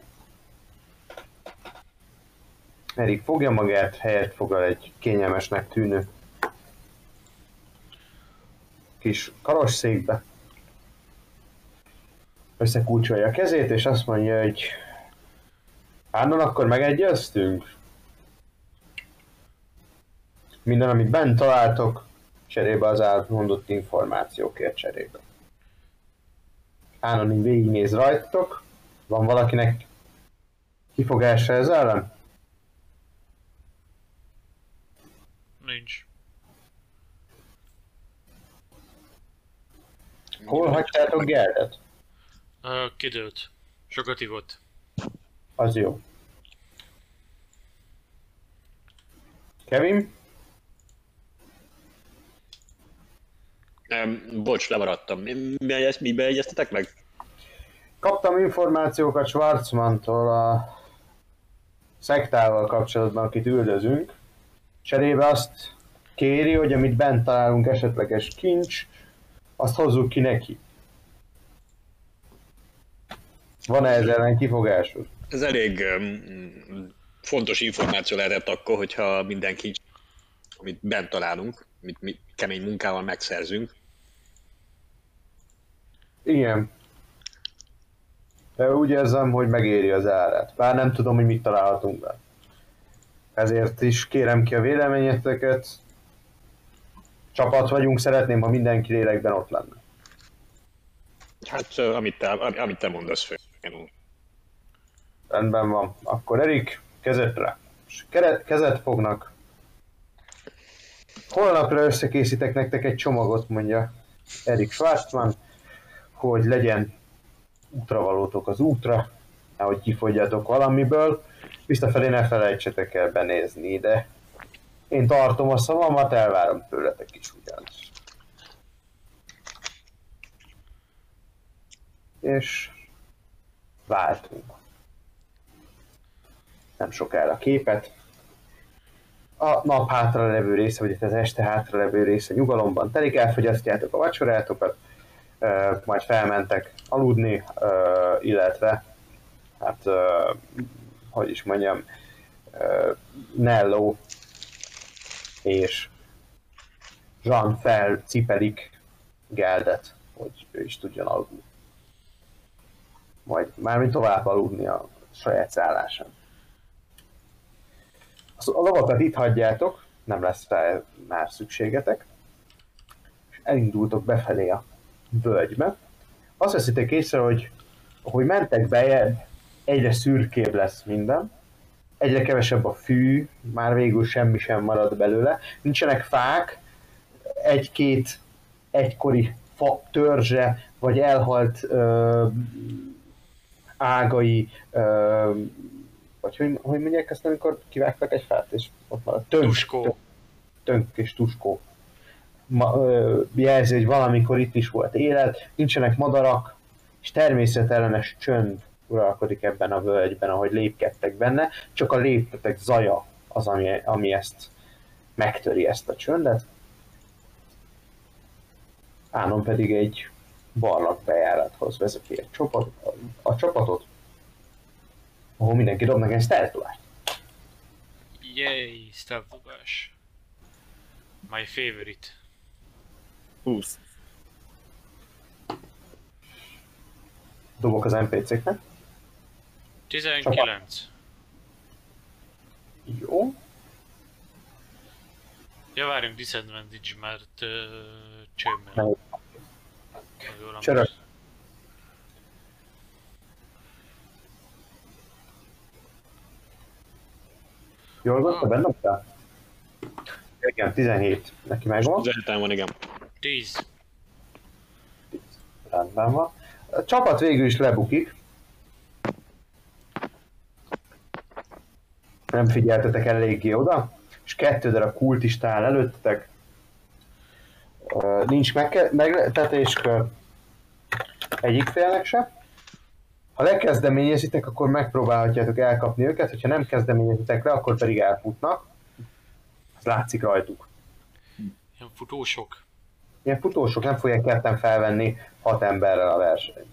Erik fogja magát, helyet foglal egy kényelmesnek tűnő kis karosszékbe, összekulcsolja a kezét, és azt mondja, hogy Ánon, akkor megegyeztünk? Minden, amit bent találtok, cserébe az elmondott információkért cserébe. Ánonim végignéz rajtatok. Van valakinek kifogása ez ellen? Nincs. Hol hagytátok Gerdet? Uh, kidőlt. Sokat ivott. Az jó. Kevin? Nem, bocs, lemaradtam. Mi, mi, mi, mi beegyeztetek meg? Kaptam információkat Schwarzmantól a szektával kapcsolatban, akit üldözünk. Cserébe azt kéri, hogy amit bent találunk esetleges kincs, azt hozzuk ki neki. Van-e ezzel ellen kifogásod? Ez elég um, fontos információ lehetett akkor, hogyha mindenki, amit bent találunk, amit mi kemény munkával megszerzünk, Igen. De úgy érzem, hogy megéri az árát. Bár nem tudom, hogy mit találhatunk be. Ezért is kérem ki a véleményeteket. Csapat vagyunk, szeretném, ha mindenki lélekben ott lenne. Hát, amit te, am- amit te mondasz fő. Rendben van. Akkor Erik, kezetre. És kezet fognak. Holnapra összekészítek nektek egy csomagot, mondja Erik Schwarzman, hogy legyen útravalótok az útra, nehogy kifogyjatok valamiből. Visszafelé ne felejtsetek el benézni, de én tartom a szavamat, elvárom tőletek is ugyanis. És váltunk. Nem sokára a képet. A nap hátra levő része, vagy az este hátra levő része nyugalomban telik, elfogyasztjátok a vacsorátokat, majd felmentek aludni, illetve hát, hogy is mondjam, Nello és Jean felcipelik Geldet, hogy ő is tudjon aludni. Majd mármint tovább aludni a saját szállásán. Az- A lovakat itt hagyjátok, nem lesz rá már szükségetek, és elindultok befelé a völgybe. Azt veszitek észre, hogy ahogy mentek bejebb, egyre szürkébb lesz minden, egyre kevesebb a fű, már végül semmi sem marad belőle, nincsenek fák, egy-két egykori fa törzse, vagy elhalt ö, ágai, ö, vagy hogy, hogy mondják ezt, amikor kivágtak egy fát, és ott van a tönk, Tuskó. tönk, tönk és tuskó. Ma, ö, jelzi, hogy valamikor itt is volt élet, nincsenek madarak, és természetellenes csönd uralkodik ebben a völgyben, ahogy lépkedtek benne, csak a léptetek zaja az, ami, ami ezt megtöri ezt a csöndet. Ánon pedig egy barlang bejárathoz vezeti egy csapat, a, a csapatot, ahol mindenki dob nekem stealth Yay, stealth My favorite. 20. Dobok az NPC-knek. 19. Jó. Ja, várjunk disadvantage, mert uh, csőmmel. Nem. Jól volt, te benne voltál? Igen, 17. Neki megvan. Zentán van, igen. 10. Rendben van. A csapat végül is lebukik. Nem figyeltetek eléggé oda, és kettő darab kultista áll előttetek. Nincs megke- megletetéskör egyik félnek se. Ha lekezdeményezitek, akkor megpróbálhatjátok elkapni őket, hogyha nem kezdeményezitek le, akkor pedig elfutnak. Ez látszik rajtuk. Ilyen futósok. Ilyen futósok nem fogják ketten felvenni hat emberrel a versenyt.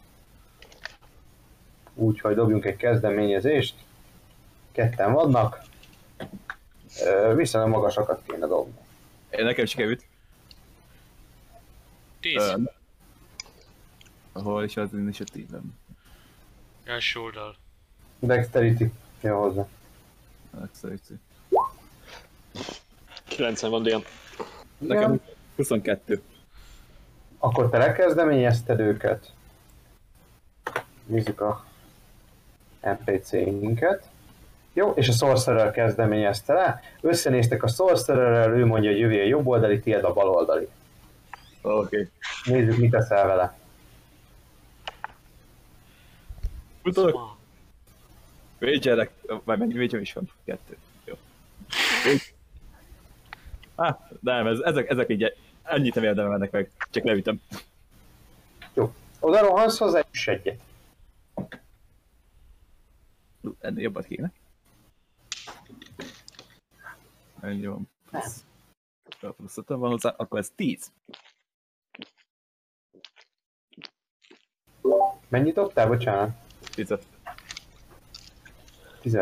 Úgyhogy dobjunk egy kezdeményezést. Ketten vannak. Viszonylag magasakat kéne dobni. Én nekem sikerült. 10. Ö, Ahol is az initiatívem? Első oldal. Dexterity. Jó hozzá. Megszerűci. 90 van, Dian. Nekem 22. Akkor te lekezdeményezted őket. Nézzük a NPC-inket. Jó, és a Sorcerer kezdeményezte le. Összenéztek a Sorcererrel, ő mondja, hogy jövő a jobb oldali, tiéd a bal oldali. Oké. Okay. Nézzük, mit teszel vele. Futok. Ma. Védjelek. Vagy mennyi védjem is van? Kettő. Jó. Ah, nem, ez, ezek, ezek így ennyit nem érdemelnek meg. Csak leütöm. Jó. Oda rohansz hozzá, és egyet. Ennél jobbat kéne. Ennyi van. Plusz. Plusz 50 van hozzá, akkor ez 10. Mennyit dobtál, bocsánat? 10. 10.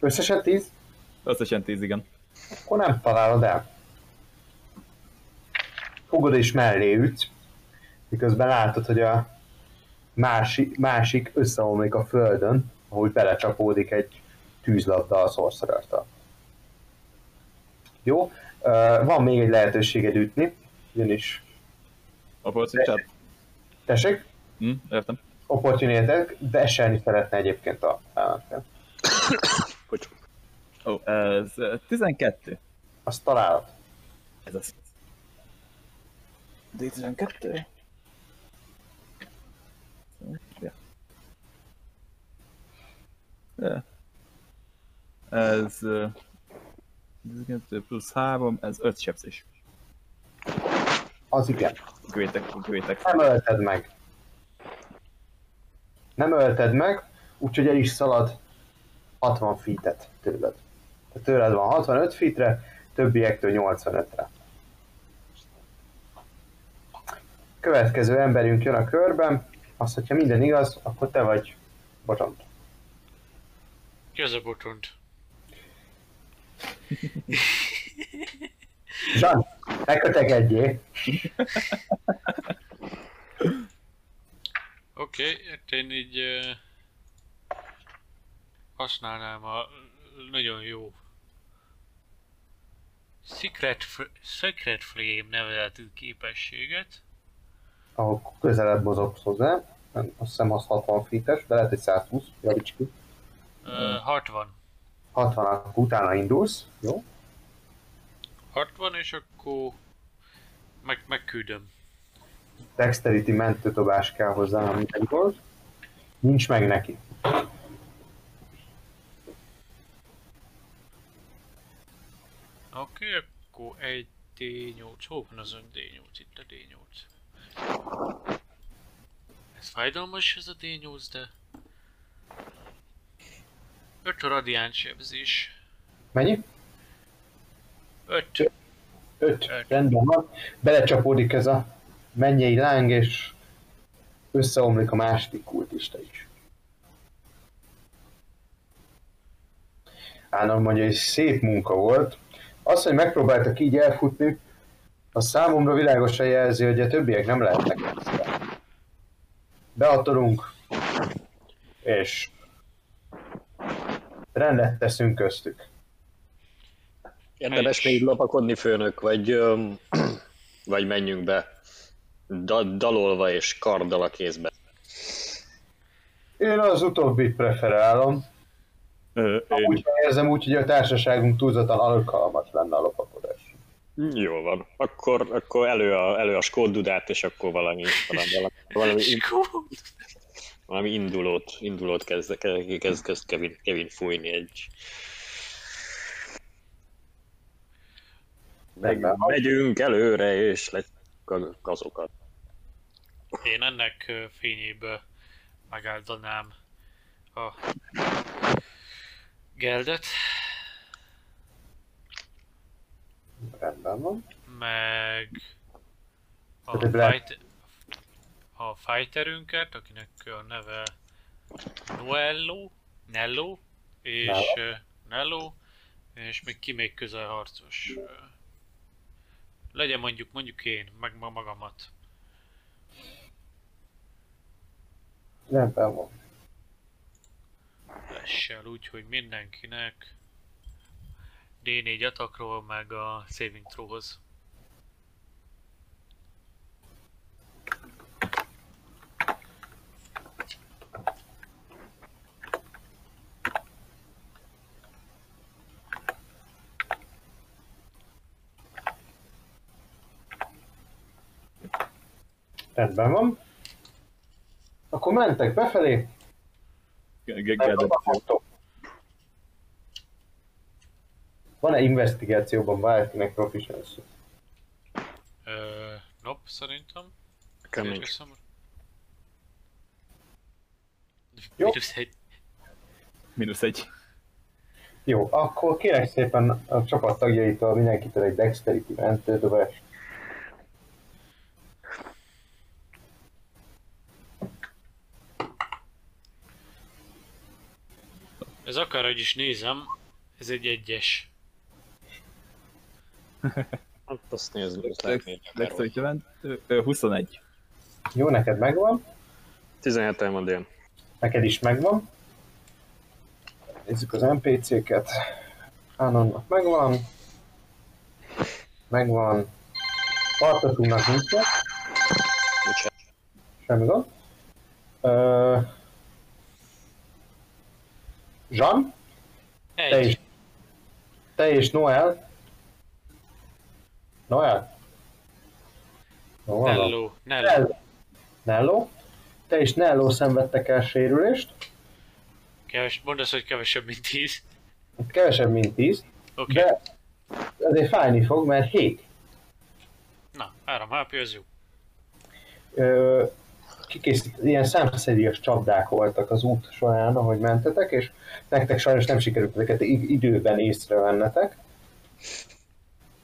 Összesen 10? Összesen 10, igen. Akkor nem találod el. Fogod és mellé ütsz, miközben látod, hogy a másik, másik összeomlik a földön, ahogy belecsapódik egy tűzlabda a sorcerer Jó, van még egy lehetőséged ütni, ugyanis, Opportunitát? tessék, Hm, értem. opportunitás, de eselni szeretne egyébként a ellenfél. Ó, oh, ez eh, 12. Azt találod. Ez az. D12? Ja. Ja. Ez... eh, 12 plusz 3, ez 5 sebzés. Az igen. Grétek, grétek. Nem ölted meg. Nem ölted meg, úgyhogy el is szalad 60 feet-et tőled. Tehát tőled van 65 feetre, többiektől 85-re. Következő emberünk jön a körben, azt, hogyha minden igaz, akkor te vagy bocsont. Ki az a botont? Zsan, megkötegedjé. Oké, okay, hát én így uh, használnám a nagyon jó Secret, Secret Flame nevezetű képességet. Ahol közelebb mozogsz hozzá, azt hiszem az 60 feet-es, de lehet, hogy 120, javíts ki. Uh, 60. 60 utána indulsz, jó? 60 és akkor meg, megküldöm. Dexterity mentődobás kell hozzá, egy volt. Nincs meg neki. Oké, okay, akkor egy D8. Hol van az ön D8? Itt a D8. Ez fájdalmas ez a D8, de... 5 radiáns sebzés. Mennyi? 5. 5. Öt. Rendben van. Belecsapódik ez a mennyei láng, és összeomlik a második kultista is. Ánom mondja, hogy szép munka volt. Az, hogy megpróbáltak így elfutni, az számomra világosan jelzi, hogy a többiek nem lehetnek messze. Beatolunk, és rendet teszünk köztük. Érdemes még lopakodni, főnök, vagy, vagy menjünk be da, dalolva és karddal a kézbe. Én az utóbbit preferálom. Ö, én, Úgy érzem úgy, hogy a társaságunk túlzottan alkalmas lenne a lopakodás. Jól van. Akkor, akkor elő, a, elő a skóddudát, és akkor valami, valami, valami, valami indulót, indulót kezd, kezd, kezd Kevin, Kevin fújni egy... Meg, megyünk előre, és le gazokat. Én ennek fényéből megáldanám a Geldet, Rendben van. meg a, fight, a fighterünket, akinek a neve Noello, Nello, és Nello. Nello, és még ki még közel harcos. Ö, Legyen mondjuk, mondjuk én, meg ma magamat. Rendben van. Lessel úgy, hogy mindenkinek D4 atakról, meg a saving throwhoz. Rendben van. Akkor mentek befelé. Van-e investigációban bárkinek proficiency? Ö, nope, szerintem. Nekem nincs. Jó. Mínusz egy. Minusz egy. Jó, akkor kérek szépen a csapat tagjaitól mindenkitől egy dexterity mentődobást. Ez akárhogy is nézem, ez egy egyes. Hát azt nézzük, azt lehetné. Dexterity event, ö, ö, 21. Jó, neked megvan, 17 van dél. neked is megvan. Nézzük az NPC-ket. Anonnak megvan. Megvan. Partatunknak nincs meg. Semmi gond. Jean, te is. Egy. Te és Noel. Noel? Van. Nello. Nello. Nello. Te és Nello szenvedtek el sérülést. Keves, mondd azt, hogy kevesebb, mint 10. Kevesebb, mint 10. Oké. De azért fájni fog, mert hét. Na, 3 HP az jó. Ö, kikészít, ilyen számszerűs csapdák voltak az út során, ahogy mentetek, és nektek sajnos nem sikerült ezeket időben észrevennetek.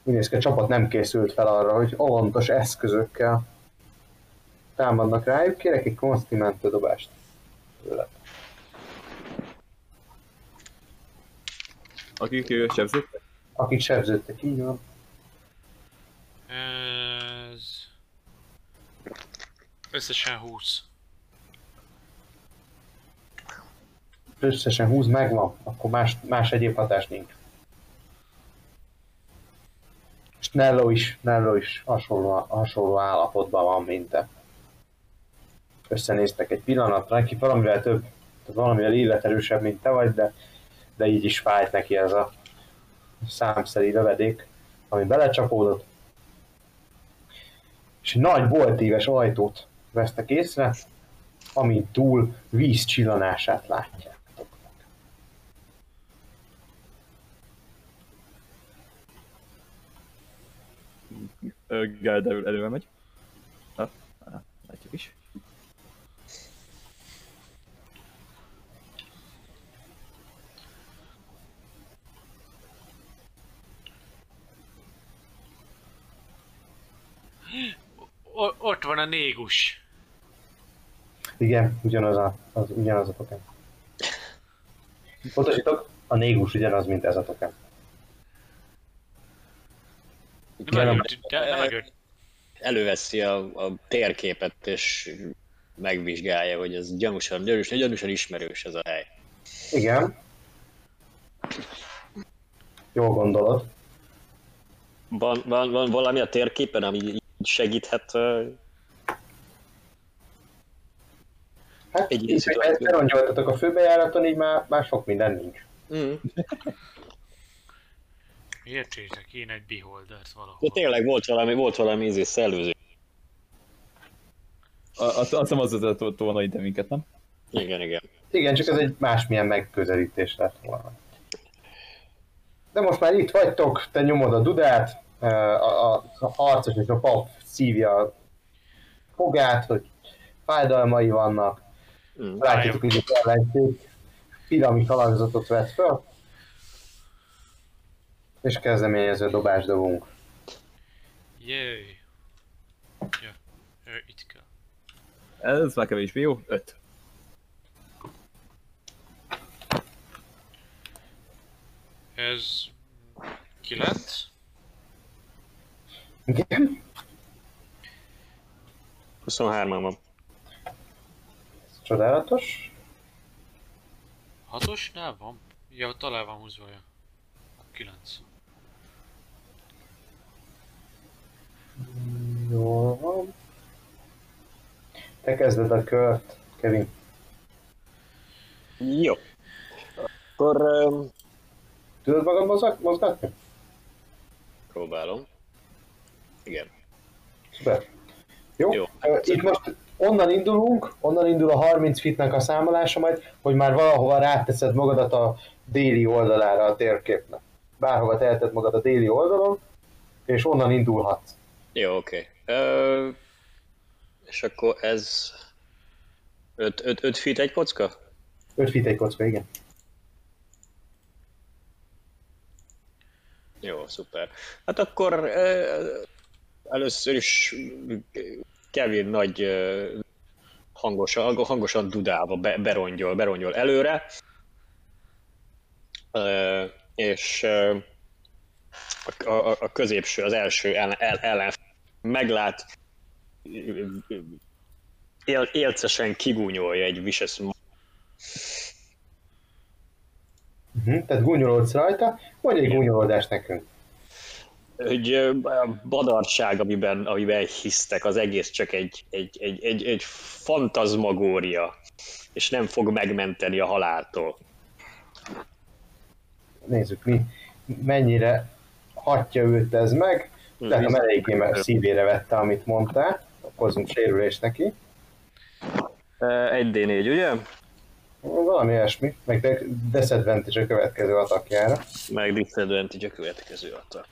Úgy néz ki, a csapat nem készült fel arra, hogy alantos eszközökkel támadnak rájuk. Kérek egy konstimentő dobást tőle. Akik sebződtek? Akik sebződtek, így van. Ez... Összesen 20. Összesen 20 megvan, akkor más, más egyéb hatás nincs. És Nello is, Nello is hasonló, hasonló állapotban van, mint te. Összenéztek egy pillanatra, neki valamivel több, tehát valamivel életerősebb, mint te vagy, de, de így is fájt neki ez a számszeri lövedék, ami belecsapódott. És egy nagy boltíves ajtót vesztek észre, amin túl víz csillanását látják. Gelderül előre megy. Ha, ha, látjuk is. O- ott van a négus. Igen, ugyanaz a, az, ugyanaz a token. Pontosítok, a négus ugyanaz, mint ez a token. Nem nem. Előveszi a, a térképet, és megvizsgálja, hogy ez gyanúsan, gyanúsan, gyanúsan ismerős ez a hely. Igen. Jól gondolod. Van, van, van valami a térképen, ami segíthet ö, Hát Egy így, ilyen hogy szituáció. berongyoltatok a főbejáraton, így már, már sok minden nincs. mm. Értsétek, én egy beholdert valahol. De tényleg volt valami, volt valami ízé szellőző. Azt hiszem az vezetett volna ide minket, nem? Igen, igen. Igen, csak ez egy másmilyen megközelítés lett volna. De most már itt vagytok, te nyomod a dudát, a, a, a harcos és a pap szívja a fogát, hogy fájdalmai vannak. Mm. Látjátok, hogy az ellenség piramis alakzatot vett fel, és kezdeményező dobás dobunk. Jöjj! Ja, ö, itt kell. Ez már kevésbé jó. Öt. Ez... 9? Igen? 23-an van. Csodálatos. Hatosnál van? Ja, ott alá van húzva, ja. 9. Jól van. Te kezded a kört, Kevin. Jó. Akkor um, Tudod magad mozog, mozgatni? próbálom. Igen. Szuper. Jó? Jó. Itt most onnan indulunk, onnan indul a 30 fitnek a számolása majd, hogy már valahova ráteszed magadat a déli oldalára a térképnek. Bárhova teheted magad a déli oldalon, és onnan indulhatsz. Jó, oké. Okay. És akkor ez 5 öt, öt feet egy kocka? 5 fit egy kocka, igen. Jó, szuper. Hát akkor először is Kevin nagy hangosan, hangosan dudálva be, berongyol, berongyol előre, és a, a, a középső, az első ellen, el, ellen meglát, él, élcesen kigúnyolja egy vicious Uh-huh. Tehát gúnyolódsz rajta, mondj egy gúnyolódást nekünk. Hogy a badarság, amiben, amiben hisztek, az egész csak egy, egy, egy, egy, egy fantazmagória, és nem fog megmenteni a haláltól. Nézzük, mi, mennyire hatja őt ez meg. Tehát nem eléggé szívére vette, amit mondtál. Okozunk sérülést neki. Ö, Egy D4, ugye? Valami ilyesmi. Meg de- disadvantage a következő atakjára. Meg disadvantage a következő atak.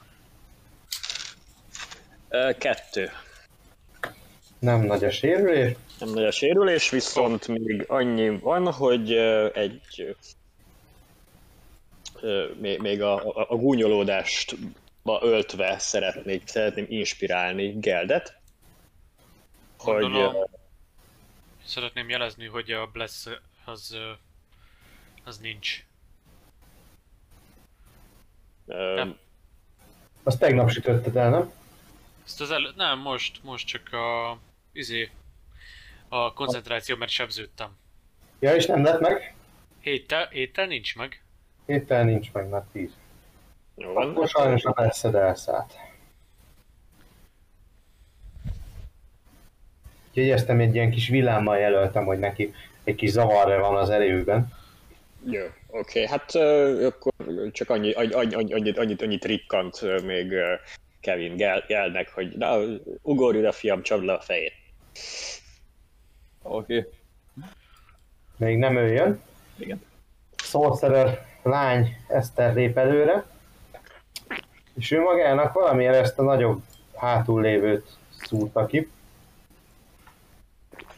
Kettő. Nem nagy a sérülés. Nem nagy a sérülés, viszont még annyi van, hogy egy még, a, a, a gúnyolódást öltve szeretnék, szeretném inspirálni Geldet, hogy Gondolom. Szeretném jelezni, hogy a Bless az... az nincs. ö, Nem. Azt tegnap sütötted el, nem? Ezt az el... Nem, most, most csak a... Izé... A koncentráció, mert sebződtem. Ja, és nem lett meg? Héttel, héttel nincs meg. Héttel nincs meg, már tíz. jó van. Akkor sajnos a perszed elszállt. Ezt egy ilyen kis villámmal jelöltem, hogy neki egy kis zavarra van az erőben. Jó, oké, okay. hát uh, akkor csak annyi, annyi, annyi, annyit, annyit, annyit rikkant uh, még uh, Kevin Gel, Gelnek, hogy na, ugorj oda fiam, csapd le a fejét. Oké. Okay. Még nem ő jön. Igen. Sorcerer lány Eszter lép előre. És ő magának valamiért ezt a nagyobb hátul lévőt szúrta ki.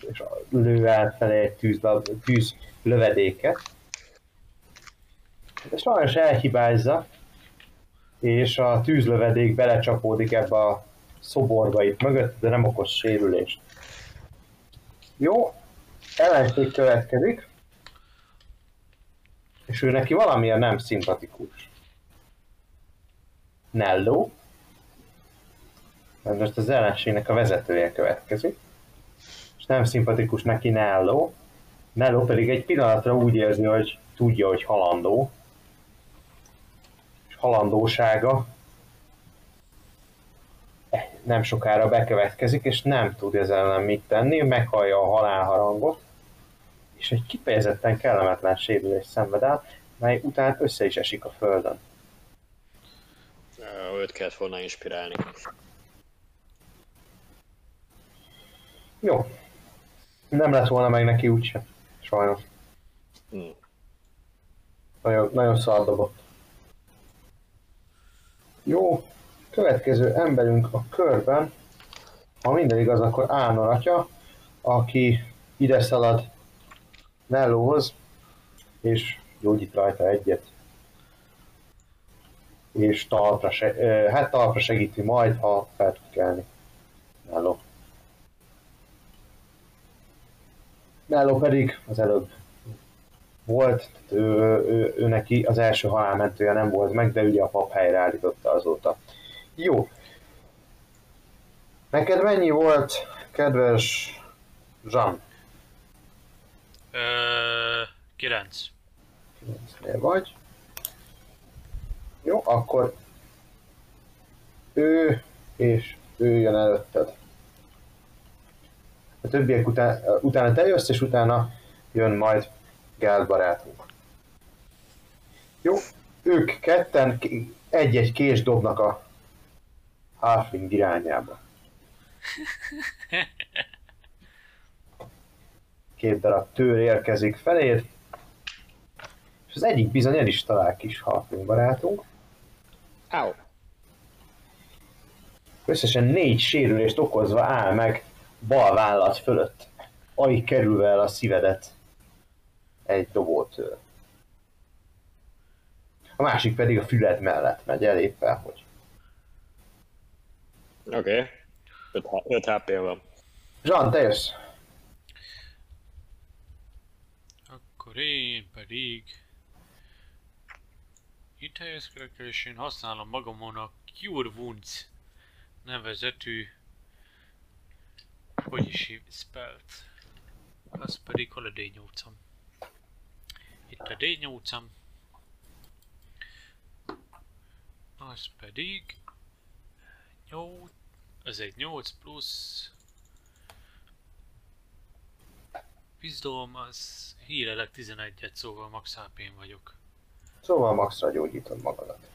És lő átfelé egy tűz, tűz lövedéket. De sajnos elhibázza, és a tűzlövedék belecsapódik ebbe a szoborba itt mögött, de nem okoz sérülést. Jó, ellenség következik, és ő neki valamilyen nem szimpatikus. Nello. Ez most az ellenségnek a vezetője következik. és nem szimpatikus neki Nello. Nello pedig egy pillanatra úgy érzi, hogy tudja, hogy halandó, halandósága nem sokára bekövetkezik, és nem tud ezzel nem mit tenni, meghallja a halálharangot, és egy kifejezetten kellemetlen sérülés szenved el, mely után össze is esik a földön. Őt kellett volna inspirálni. Jó. Nem lett volna meg neki úgyse. Sajnos. Hm. Nagyon, nagyon szar dobott. Jó. Következő emberünk a körben, ha minden igaz, akkor Ánor atya, aki ide szalad Nellóhoz, és gyógyít rajta egyet. És talpra, se, hát talpra segíti majd, ha fel tud kelni. Nelló. Nelló pedig az előbb volt, ő, ő, ő, neki az első halálmentője nem volt meg, de ugye a pap helyreállította azóta. Jó. Neked mennyi volt, kedves Jean? Ö, 9. 9 vagy. Jó, akkor ő és ő jön előtted. A többiek után, utána te jössz, és utána jön majd Gál barátunk. Jó, ők ketten egy-egy kés dobnak a Halfling irányába. Két darab tőr érkezik feléd, és az egyik bizony el is talál kis Halfling barátunk. Áó. Összesen négy sérülést okozva áll meg bal vállat fölött, alig kerülve el a szívedet egy dobótől. A másik pedig a füled mellett megy el éppen, hogy. Oké. Okay. 5 HP van. Zsan, te jössz. Akkor én pedig... Itt helyezkedek el, és én használom magamon a Cure Wounds nevezetű hogy is hív spelt. Az pedig hol a D8-am. Itt a D8-am. Az pedig 8, ez egy 8 plusz Wisdom, az hírelek 11-et, szóval max hp vagyok. Szóval maxra gyógyítod magadat.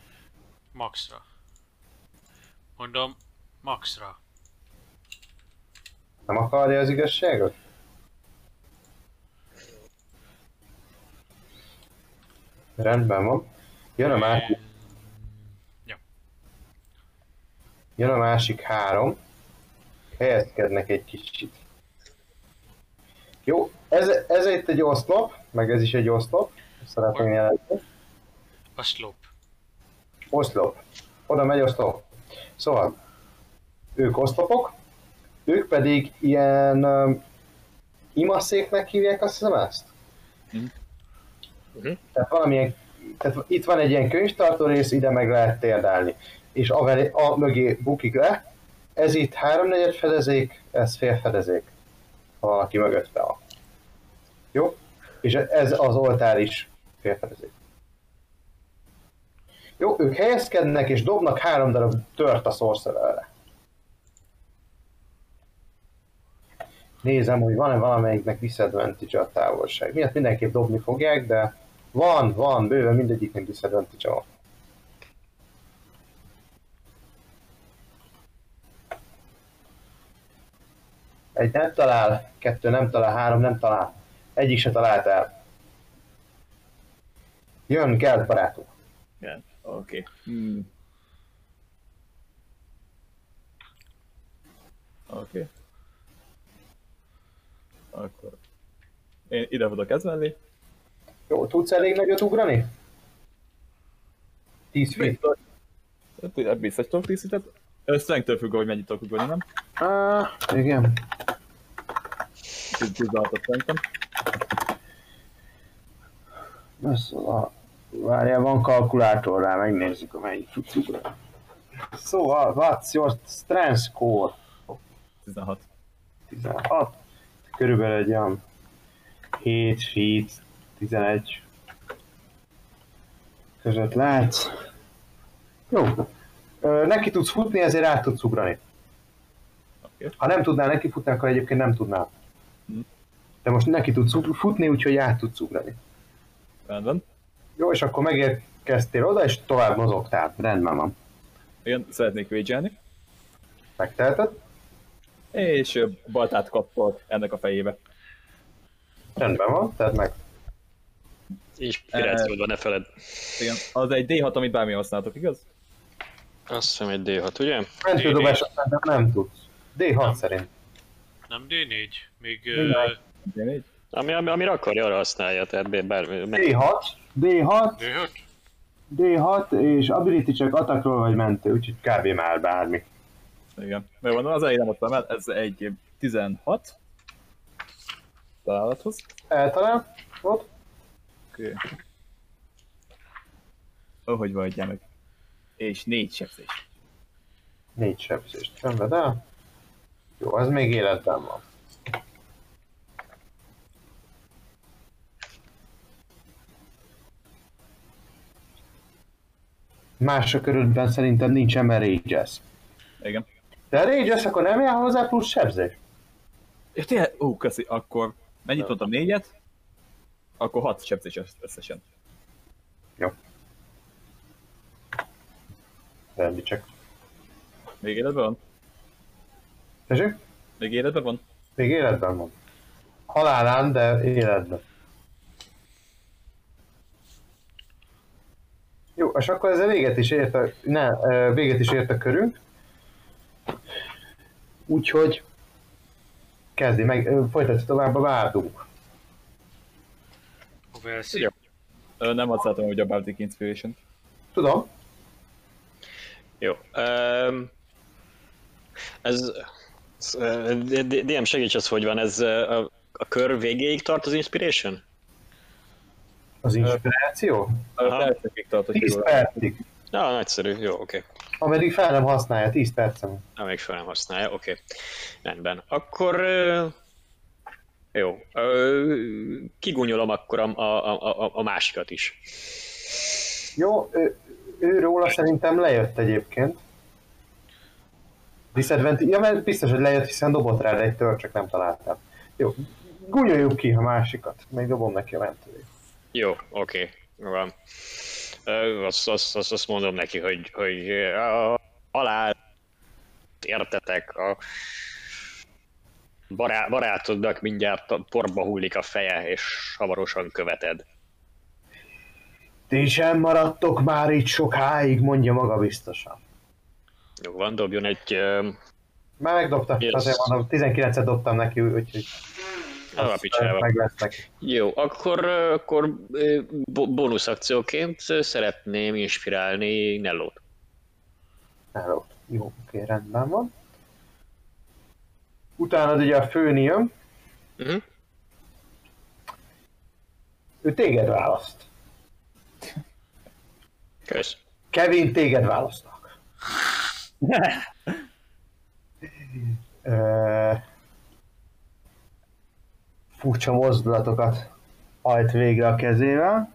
Maxra. Mondom, maxra. Nem akarja az igazságot? Rendben van. Jön a másik, Ja. jön a másik három. Helyezkednek egy kicsit. Jó, ez, ez itt egy oszlop, meg ez is egy oszlop. Szeretném jelenteni. A slop. Oszlop. Oda megy oszlop. Szóval, ők oszlopok, ők pedig ilyen um, imaszéknek hívják azt hiszem ezt? Mhm. Mhm. Tehát valamilyen, tehát itt van egy ilyen könyvtartó rész, ide meg lehet térdálni. És a, a mögé bukik le, ez itt háromnegyed fedezék, ez fél fedezék. Ha valaki mögötte van. Jó? És ez az oltár is fél fedezék. Jó, ők helyezkednek és dobnak három darab tört a sorcererre. Nézem, hogy van-e valamelyiknek disadvantage a távolság. Miatt mindenképp dobni fogják, de van, van, bőven mindegyiknek disadvantage van. Egy nem talál, kettő nem talál, három nem talál. Egyik se talált el. Jön Geld barátunk. Igen, oké. Okay. Hmm. Oké. Okay. Akkor... Én ide tudok ezmelni. Jó, tudsz elég nagyot ugrani? 10 feet. Biztos tudok tisztített. Strength-től függ, hogy mennyit tudok ugrani, nem? Ah, igen. 16-ot szerintem. A... Várjál, van kalkulátor rá, megnézzük, amelyik tudsz ugrani. Szóval, what's your strength score? 16. 16. körülbelül egy olyan 7 feet, 11 között látsz. Jó. Ö, neki tudsz futni, ezért át tudsz ugrani. Oké. Ha nem tudnál neki futni, akkor egyébként nem tudnál. Hm. De most neki tudsz futni, úgyhogy át tudsz ugrani. Rendben. Jó, és akkor megérkeztél oda, és tovább mozogtál. Rendben van. Igen, szeretnék végelni. Megteheted? És baltát kapott ennek a fejébe. Rendben van, tehát meg. Inspirációdban ne feled. Igen, az egy D6, amit bármi használtok, igaz? Azt hiszem egy D6, ugye? Mentődobás szerintem nem tudsz. D6 szerint. Nem D4? Még... Minden. Uh, D4? Ami, ami, amire akarja, arra használja, tehát bár, bár, D6, D6, D6? D6, és ability check attackról vagy mentő, úgyhogy kb. már bármi. Igen. Mert van, az elején nem adtam el, ez egy 16 találathoz. Eltalál? Ott? Oké. Ahogy vagyja meg. És négy sebzés. Négy sebzést szenved el. Jó, az még életben van. Mások körülben szerintem nincsen, mert rage Igen. De rage akkor nem jár hozzá plusz sebzés? És tényleg, ó, köszi, akkor mennyit mondtam, négyet? Akkor hat sebzés össz- összesen. Rendi csak. Még életben van? Tessék? Még életben van? Még életben van. Halálán, de életben. Jó, és akkor ez a véget is ért a, ne, véget is ért a körünk. Úgyhogy kezdi meg, ö, folytatja tovább a várdunk. A Velszi? Jó. Ö, nem használtam, hogy a Baltic Inspiration. Tudom, Jó. Um, ez... DM segíts, az hogy van, ez a, a kör végéig tart az Inspiration? az inspiráció. Aha. Percekig tart, hogy 10 jól percig. Na, nagyszerű, jó, oké. Okay. Ameddig fel nem használja, 10 percen. Na, még fel nem használja, oké. Okay. Rendben. Akkor... Jó. Ö, Kigúnyolom akkor a, a, a, a másikat is. Jó, ő, ő róla szerintem lejött egyébként. Disadvantage, ja, mert biztos, hogy lejött, hiszen dobott rá egy tör, csak nem találtam. Jó, gúnyoljuk ki a másikat, még dobom neki a mentőjét. Jó, oké. Okay. Van. Azt, azt, azt, azt mondom neki, hogy, hogy a alá értetek, a bará, barátodnak mindjárt a porba hullik a feje, és hamarosan követed. Ti sem maradtok már itt sokáig, mondja maga biztosan. Jó, van, dobjon egy... ö, Már megdobta, Yes. azért mondom, 19-et dobtam neki, úgyhogy A azt picsába. meg lesz neki. Jó, akkor, akkor bónusz akcióként szeretném inspirálni Nellót. Hello. Jó, oké, rendben van. Utána ugye a főni jön, Uh-huh. ő téged választ. Kösz. Kevin, téged választnak. Ö, Furcsa mozdulatokat hajt végre a kezével.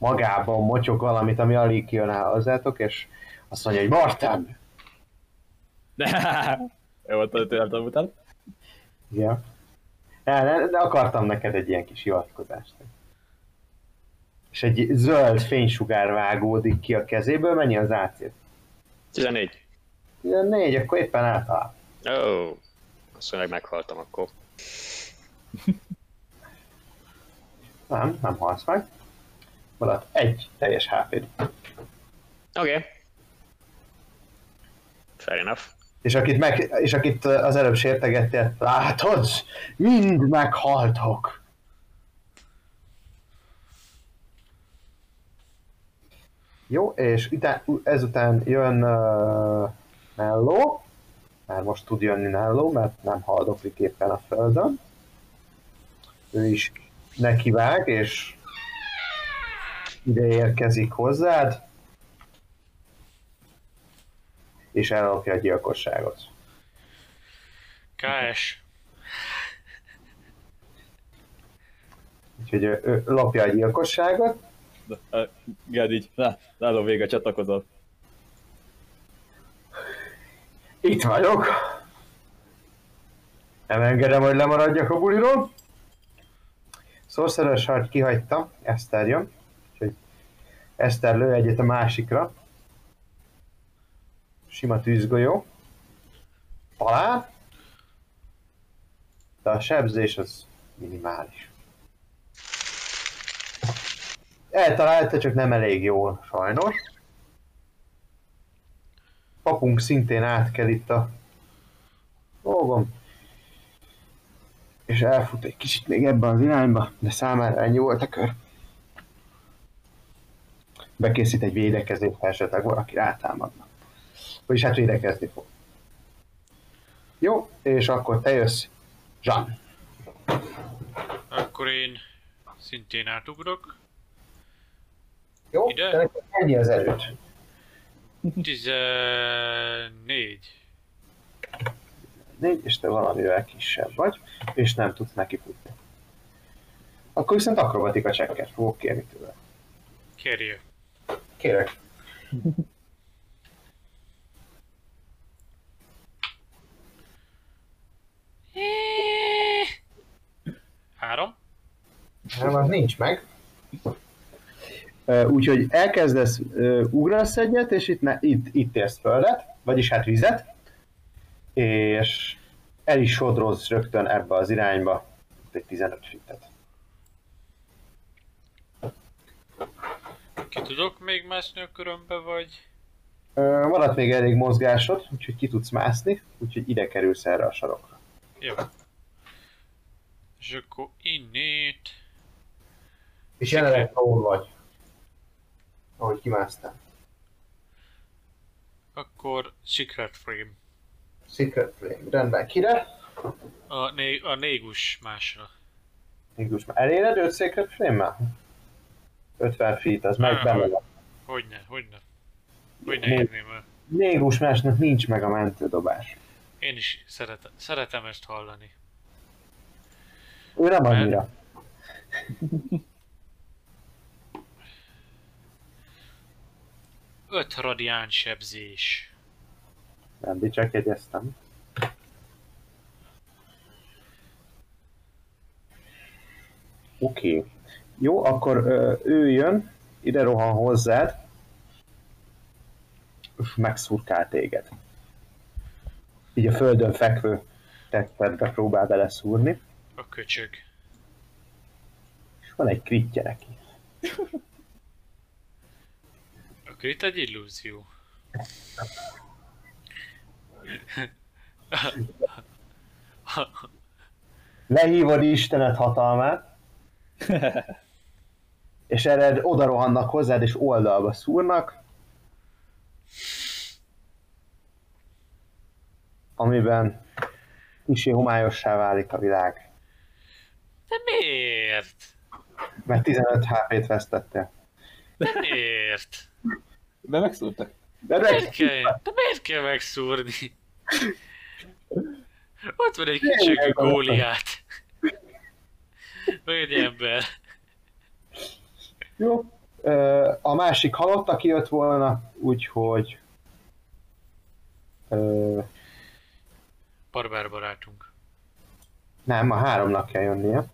Magában motyog valamit, ami alig kijön el hozzátok, és azt mondja, hogy Martin! Jó, volt, hogy nem tanultál. Igen. De, de, akartam neked egy ilyen kis hivatkozást. És egy zöld fénysugár vágódik ki a kezéből, mennyi az AC? 14. 14, akkor éppen általán. Ó, oh, azt mondja, meghaltam akkor. Nem, nem halsz meg. Maradt egy teljes hp Oké. Okay. Fair enough. És akit, meg, és akit az előbb sértegettél, látod? Mind meghaltok. Jó, és után, ezután jön uh, Nello, már most tud jönni Nello, mert nem haldoklik éppen a földön. Ő is nekivág, és ide érkezik hozzád, és ellopja a gyilkosságot. KS. Úgyhogy ő, ő lopja a gyilkosságot. Gerd így, nálom vége csatlakozott. Itt vagyok. Nem engedem, hogy lemaradjak a buliról. Sorcerer Shard kihagyta, Eszter jön. Úgyhogy Eszter lő egyet a másikra. Sima tűzgolyó. Talán. De a sebzés az minimális. Eltalálta, csak nem elég jól, sajnos. Papunk szintén átkel itt a dolgom. És elfut egy kicsit még ebben az irányba, de számára ennyi volt a kör. Bekészít egy védekezést, ha esetleg valaki rátámadna. Vagyis hát védekezni fog. Jó, és akkor te jössz, Jean. Akkor én szintén átugrok. Jó, Ide? neked ennyi az erőt. 14. Négy, és te valamivel kisebb vagy, és nem tudsz neki futni. Akkor viszont akrobatika csekket fogok kérni tőle. Kérje. Kérek. Három. Nem, az nincs meg. Úgyhogy elkezdesz, ugrasz egyet, és itt, ne, itt, itt érsz földet, vagyis hát vizet, és el is sodródsz rögtön ebbe az irányba, itt egy 15 fitet. Ki tudok még mászni a körömbe, vagy? Maradt még elég mozgásod, úgyhogy ki tudsz mászni, úgyhogy ide kerülsz erre a sarokra. Jó. És akkor innét... És jelenleg ahol vagy, ahogy kimásztál. Akkor Secret Frame. Secret Flame, rendben, kire? A, né- a négus másra. Mégis már eléred 5 Secret Flame-mel? 50 feet, az meg van. Hogyne, hogyne. Hogyne érném el. Négus másnak nincs meg a mentődobás. Én is szeretem, szeretem ezt hallani. Ő nem Mert- annyira. Öt radián sebzés. Nem, csak jegyeztem. Oké. Okay. Jó, akkor ö, ő jön, ide rohan hozzád, és megszurkál téged. Így a földön fekvő tetszedbe próbál beleszúrni, A köcsög. és van egy kritje neki. Akkor itt egy illúzió. Lehívod Istenet hatalmát, és erre oda rohannak hozzád, és oldalba szúrnak, amiben kicsi homályossá válik a világ. De miért? Mert 15 HP-t vesztettél. De miért? Be megszúrtak. De Miért meg, kell, de miért kell megszúrni? Ott van egy kicsi góliát. Egy ember. jó. A másik halott, aki jött volna, úgyhogy... Barbár barátunk. nem, a háromnak kell jönnie.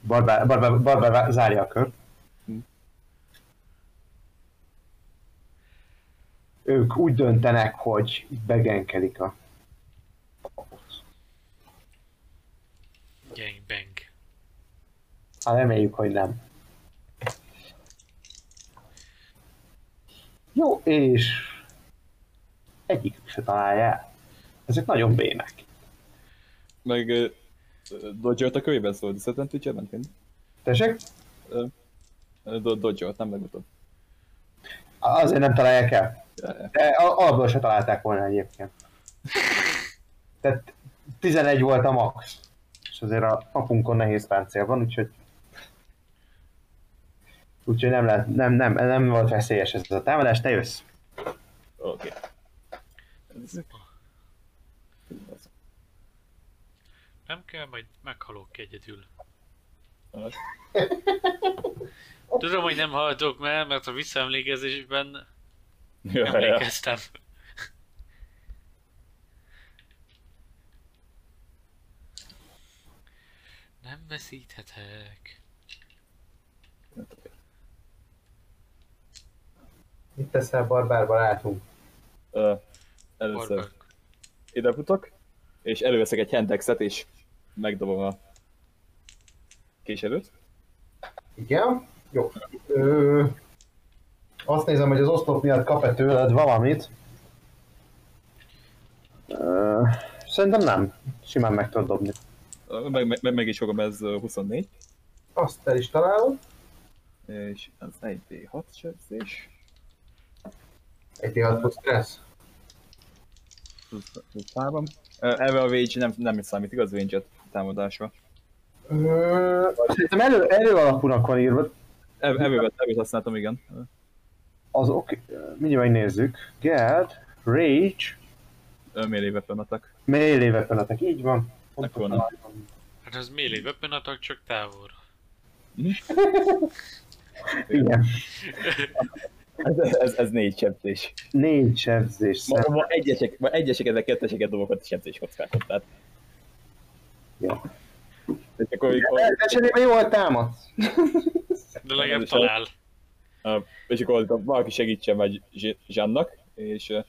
Barbár, barbár, barbár zárja a kört. Ők úgy döntenek, hogy begenkelik a Gangbang. Hát reméljük, hogy nem. Jó, és egyik se találja el. Ezek nagyon bének. Meg uh, dodge a kövében szól, disadvantage ment Tessék? uh, dodge nem legutóbb. Azért nem találják el. De al- alapból se találták volna egyébként. Tehát 11 volt a max. És azért a papunkon nehéz páncél van, úgyhogy Úgyhogy nem, lehet, nem, nem, nem volt veszélyes ez a támadás, te jössz. Oké. Nem kell, majd meghalok egyedül. Tudom, hogy nem hallgatok már, mert a visszaemlékezésben Ja, ja. emlékeztem. Nem veszíthetek. Mit teszel barbár barátunk? Ö, Először Barbár. ide futok, és előveszek egy hendexet, és megdobom a késelőt. Igen? Jó. Ö, azt nézem, hogy az oszlop miatt kap-e tőled valamit. Ö, szerintem nem. Simán meg tudod dobni. Meg, meg, meg is fogom, ez ö, 24, Azt el is találod. és ez egy D6 sebzés, Egy D6 plusz stressz. plusz, plusz 3. Ebben a Rage nem, nem számít, igaz range támadásra. Ö, Szerintem elő, elő alapúnak van írva. Ev- Evőt, evőt használtam, igen. Az oké, mindjárt megnézzük. Get, Rage, Ö, Melee weapon attack. melee weapon attack, így van. Akkor nem. Hát az melee weapon attack csak távolra. Igen. Ez, ez, ez négy sebzés. Négy sebzés. Ma, ma egyesek, ma egyeseket, ketteseket dobok a sebzés kockákat, tehát. Ja. De amikor, de cserébe jól támadsz. De legalább talál. és akkor valaki segítsen Zs- Zsannak, és uh,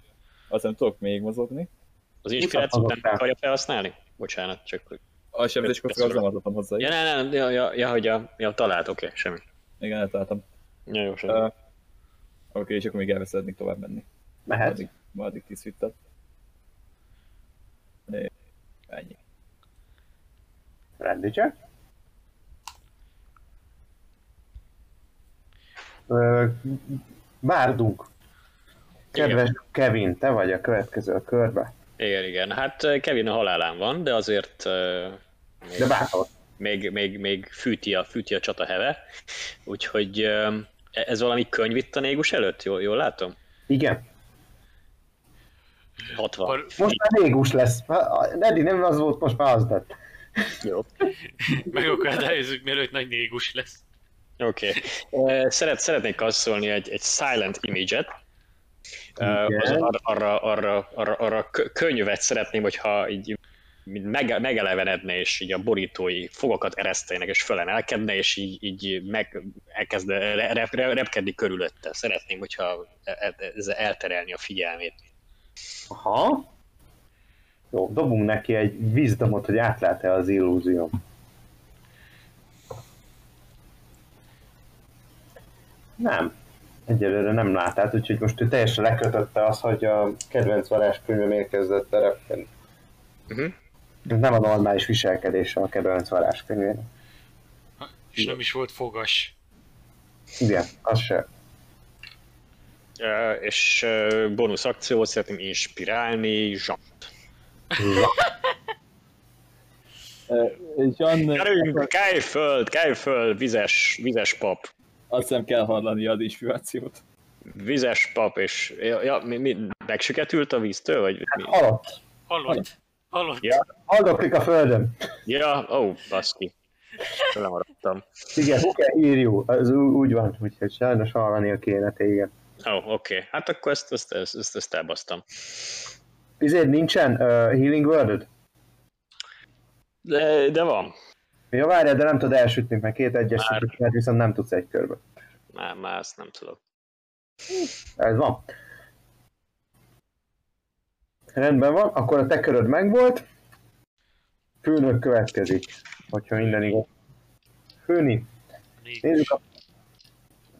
aztán tudok még mozogni. Az inspirációt nem akarja felhasználni? Bocsánat, csak... hogy- A sebzés kockákat nem adottam hozzá. Ja, is. ne, ne, ja, ja, ja, hogy a, ja, talált, oké, okay, semmi. Igen, eltaláltam. Ja, jó, semmi. Uh, Oké, és akkor még elveszednék tovább menni. Mehet. Addig, addig 10 fittet. É, Ennyi. Ö, Várdunk. Kedves Kevin, te vagy a következő a körbe. Igen, igen. Hát Kevin a halálán van, de azért még, De bátor. még, még, még fűti, a, fűti a csata heve. Úgyhogy ez valami könyv itt a négus előtt? Jól, jól látom? Igen. 60. Bar- Most már négus lesz. Eddig nem az volt, most már az lett. Jó. Megakadályozzuk, mielőtt nagy négus lesz. Oké. Okay. Szeret, szeretnék kasszolni egy, egy silent image-et. Uh, Igen. az arra, arra, arra, arra, arra kö- könyvet szeretném, hogyha így mege, megelevenedne, és így a borítói fogokat eresztenek, és fölemelkedne, és így, így meg, elkezd re, re, re, repkedni körülötte. Szeretném, hogyha e- e- ez elterelni a figyelmét. Aha. Jó, dobunk neki egy wisdomot, hogy átlát-e az illúzió. Nem. Egyelőre nem lát át, úgyhogy most ő teljesen lekötötte azt, hogy a kedvenc varázskönyvem érkezett a repkedni. Uh-huh. Ez nem a normális viselkedése a kedvenc varázskönyvének. És nem is volt fogas. Igen, az se. Uh, és uh, bónusz akciót szeretném inspirálni, Jean. John, Gyerünk, kelj föl, kelj föl, vizes, vizes pap. azt hiszem kell hallani az inspirációt. Vizes pap, és ja, ja, mi, mi, megsüketült a víztől, vagy mi? Halott. Halott. Halott. Ja, Haldoklik a földön. ja, ó, oh, baszki. Lemaradtam. Igen, írjú. Ú- úgy van, úgyhogy sajnos hallania kéne téged. Ó, oh, oké. Okay. Hát akkor ezt, ezt, ezt, ezt, ezt elbasztam. Izért nincsen uh, healing word De, de van. Ja, várjál, de nem tudod elsütni, mert két egyes Már. mert viszont nem tudsz egy körbe. Már, már ezt nem tudok. Ez van. Rendben van, akkor a te köröd megvolt. Főnök következik, hogyha minden igaz. Főni. Nézzük a...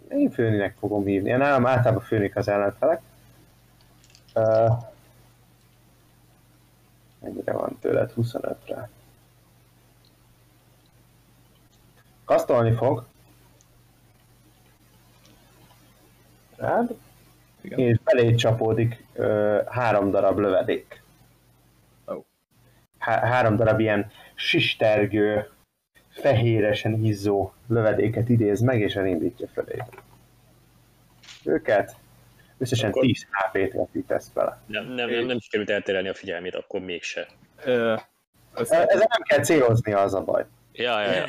Én főninek fogom hívni. Én nálam általában főnik az ellenfelek. Uh, mennyire van tőled? 25-re. Kasztolni fog. Rád. Igen. És belé csapódik ö, három darab lövedék. Ó. Há- három darab ilyen sistergő, fehéresen izzó lövedéket idéz meg, és elindítja felé. Őket összesen Akkor- 10 HP-t vetítesz vele. Nem, nem, nem, nem sikerült elterelni a figyelmét, akkor mégse. Ö, E- Ezzel nem kell célozni az a baj. Ja, ja, ja.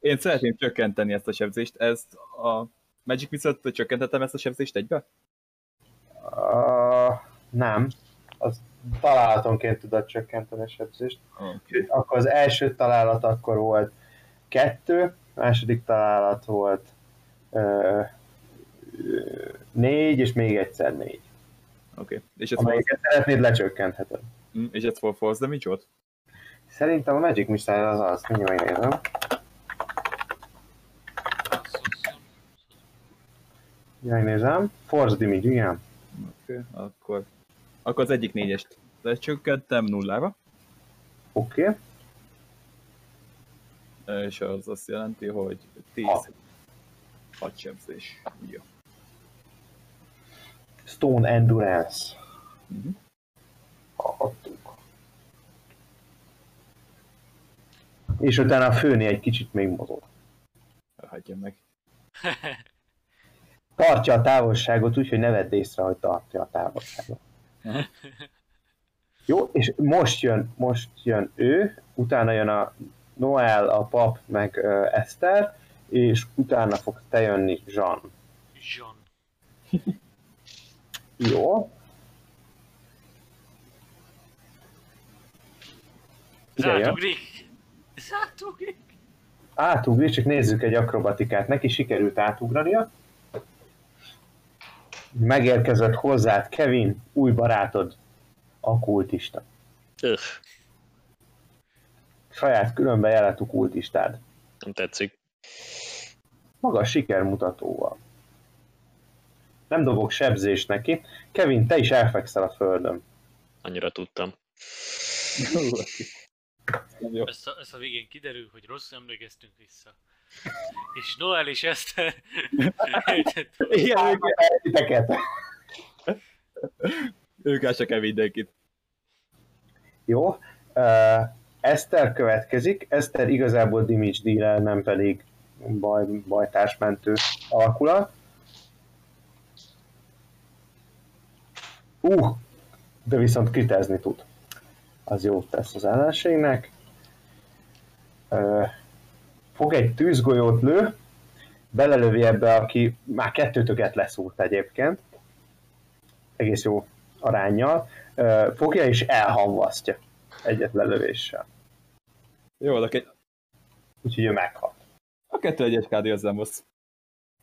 én szeretném csökkenteni ezt a sebzést. Ezt a Magic Missile-t csökkentettem ezt a sebzést egybe? Uh, nem. Az találatonként tudod csökkenteni a sebzést. Oké. Akkor az első találat akkor volt kettő, a második találat volt ö, négy, és még egyszer négy. Oké. És ez, Amelyiket szeretnéd lecsökkentheted. Hm, és ez for force damage volt? Szerintem a Magic Missile az az, mindjárt megnézem. Megnézem. Force damage, igen. Oké, akkor, akkor az egyik négyest lecsökkentem nullára, Oké. Okay. és az azt jelenti, hogy 10 Hat. 6 sebzés. Jó. Stone Endurance. Mhm. Hallottuk. És utána a főni egy kicsit még mozog. Hagyja meg. Tartja a távolságot úgy, hogy ne vedd észre, hogy tartja a távolságot. Jó, és most jön, most jön ő, utána jön a Noel, a pap, meg uh, Eszter, és utána fog te jönni Jean. Jean. Jó. Jön. Zátugrik! Zátugrik! Átugrik, csak nézzük egy akrobatikát. Neki sikerült átugrania. Megérkezett hozzád Kevin, új barátod, a kultista. Öh, Saját különbe jeletű kultistád. nem tetszik. Magas sikermutatóval. Nem dobok sebzést neki. Kevin, te is elfekszel a földön. Annyira tudtam. Ezt a, ezt a végén kiderül, hogy rossz emlékeztünk vissza. És Noel is ezt Igen, ők, Titeket. ők el se kell mindenkit. Jó. Uh, Eszter következik. Eszter igazából damage dealer, nem pedig baj, bajtársmentő alakulat. Uh, de viszont kritezni tud. Az jót tesz az ellenségnek. Uh, fog egy tűzgolyót lő, belelövi ebbe, aki már kettőtöket leszúrt egyébként. Egész jó arányjal. Fogja és elhamvasztja egyet lelövéssel. Jó, a, ke- Úgyhogy ő meghal. a kettő egyes KD az nem.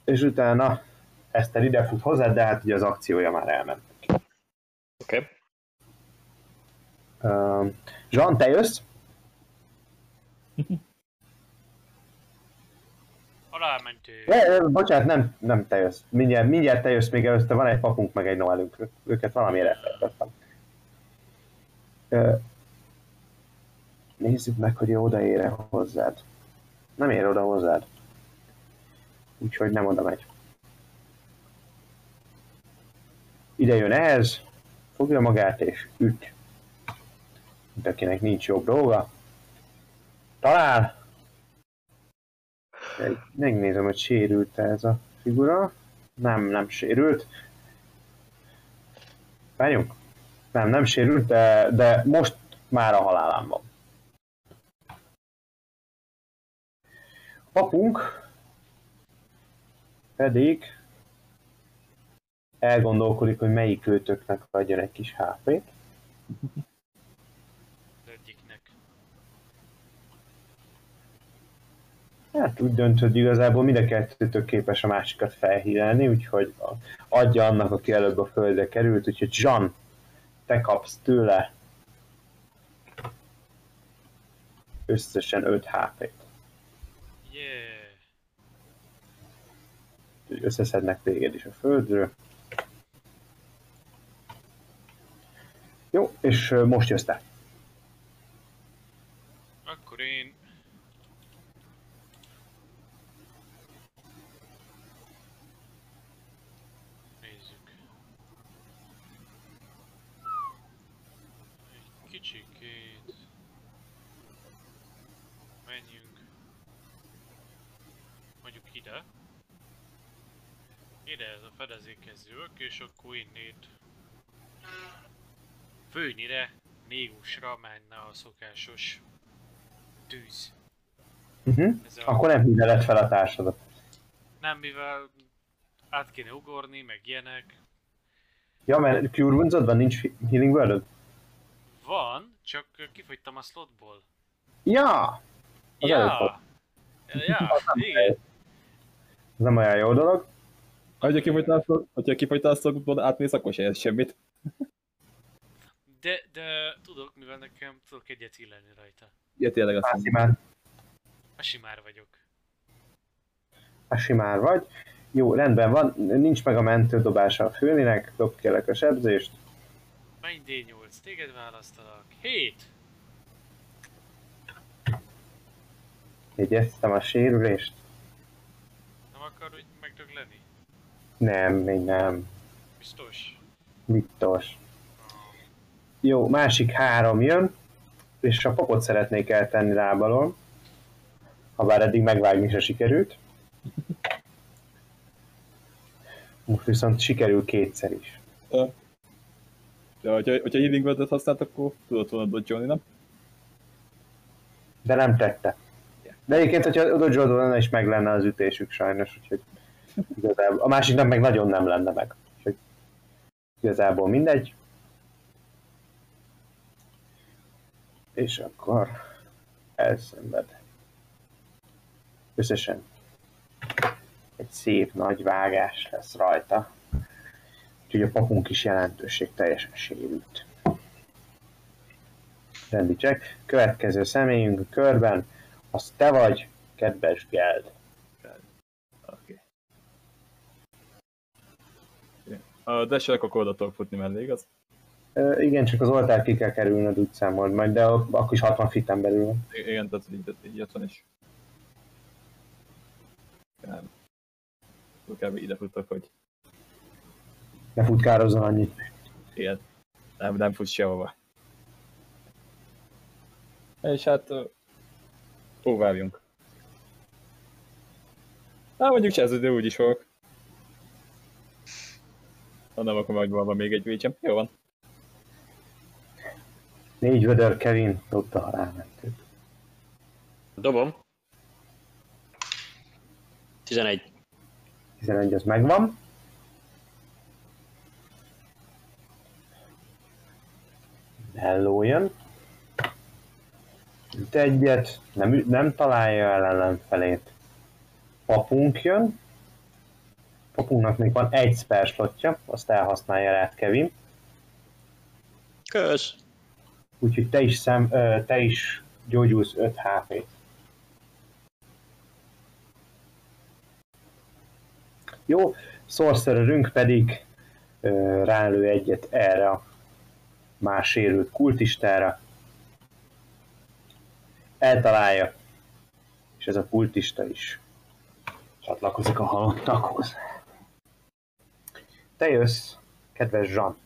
És utána Eszter ide fut hozzá, de hát ugye az akciója már elment. Oké. Okay. Uh, Jean, te jössz? Alámentő. Ne, bocsánat, nem, nem te jössz. Mindjárt, mindjárt te jössz, még előtte van egy papunk, meg egy noelünk. Őket valamiért elfelejtettem. Ö, Nézzük meg, hogy ő odaér hozzád. Nem ér oda hozzád. Úgyhogy nem oda megy. Ide jön ez, fogja magát és üt. Mint akinek nincs jobb dolga. Talál. Megnézem, hogy sérült ez a figura. Nem, nem sérült. Várjunk. Nem, nem sérült, de, de most már a halálán van. A papunk pedig elgondolkodik, hogy melyik őtöknek adjon egy kis HP-t. Egyiknek. Hát úgy dönt, hogy igazából mind a kettőtök képes a másikat felhírelni, úgyhogy adja annak, aki előbb a földre került, úgyhogy Jean, te kapsz tőle összesen 5 HP-t. Yeah. Úgyhogy összeszednek téged is a földről. Jó, és most jössz te. Akkor én... Nézzük. Egy kicsikét... Menjünk. Mondjuk ide. Ide ez a fedezékhez jövök, és akkor innét főnyire, négusra menne a szokásos tűz. Uh-huh. Ez a, Akkor nem híveled fel a társadat. nem mivel át kéne ugorni, meg ilyenek. Ja, mert Cure Wounds van, nincs Healing word Van, csak kifogytam a slotból. Ja! Az előbb volt. Ja, ja, igen. Ez nem olyan jó dolog. Ha kifogytál, a szokból, átmész, akkor se érsz semmit. De, de tudok, mivel nekem tudok egyet illeni rajta. Ja, tényleg azt már, A simár vagyok. a simár vagy. Jó, rendben van, nincs meg a mentődobása a főninek, dob kérlek a sebzést. Menj D8, téged választalak. 7! Jegyeztem a sérülést. Nem akar, hogy megdög lenni? Nem, még nem. Biztos? Biztos. Jó, másik három jön, és a papot szeretnék eltenni lábalól. Ha bár eddig megvágni se sikerült. Most viszont sikerül kétszer is. De hogyha, hogyha healing word használt, akkor tudod volna dodge nem? De nem tette. De egyébként, hogyha dodge lenne is meg lenne az ütésük sajnos, úgyhogy igazából, a másiknak meg nagyon nem lenne meg. Úgyhogy igazából mindegy. És akkor elszenved. Összesen egy szép nagy vágás lesz rajta. Úgyhogy a papunk is jelentőség teljesen sérült. Rendi. Következő személyünk a körben, az te vagy, kedves Geld. Oké. Okay. A dash akkor oda futni mellé, igaz? Igen, csak az oltár ki kell kerülnöd úgy számold majd, de ak- akkor is 60 fitten belül Igen, tehát így, így ott van is. Nem. Kb. ide futok, hogy Ne futkározzon annyit. ilyen. Nem, nem futsz sehova. És hát... Próbáljunk. Hát mondjuk csinálsz, de úgy is fogok. Nem, akkor majd van még egy vécsem. Jó van. Négy vödör Kevin dobta a rámentőt. Dobom. 11. 11 az megvan. Hello jön. Üt egyet, nem, nem találja el ellenfelét. Papunk jön. Papunknak még van egy spell slotja, azt elhasználja rá Kevin. Kösz. Úgyhogy te is, szem, te is gyógyulsz 5 HP-t. Jó, sorcererünk pedig rálő egyet erre a más sérült kultistára. Eltalálja, és ez a kultista is csatlakozik a halottakhoz. Te jössz, kedves Jean.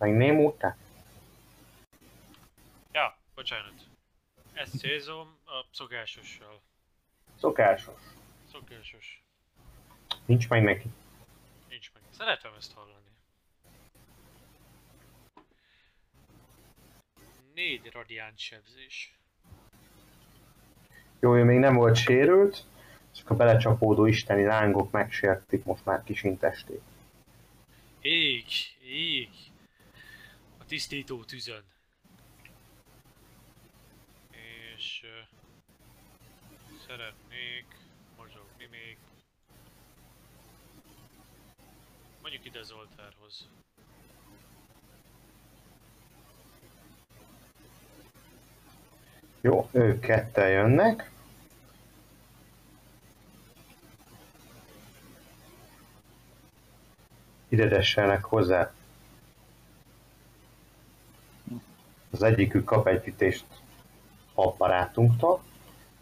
Meg némultál? Ja, bocsánat. Ezt célzom a szokásossal. Szokásos. Szokásos. Nincs meg neki. Nincs meg. Szeretem ezt hallani. Négy radiánt sebzés. Jó, ő még nem volt sérült, csak a belecsapódó isteni lángok megsértik most már kis testét. Ég, ég. A tisztító tüzön. És... Uh, szeretnék mozogni még. Mondjuk ide Zoltárhoz. Jó, ők ketten jönnek. Ide desselnek hozzá. Az egyikük kap egy ütést apparátunktól,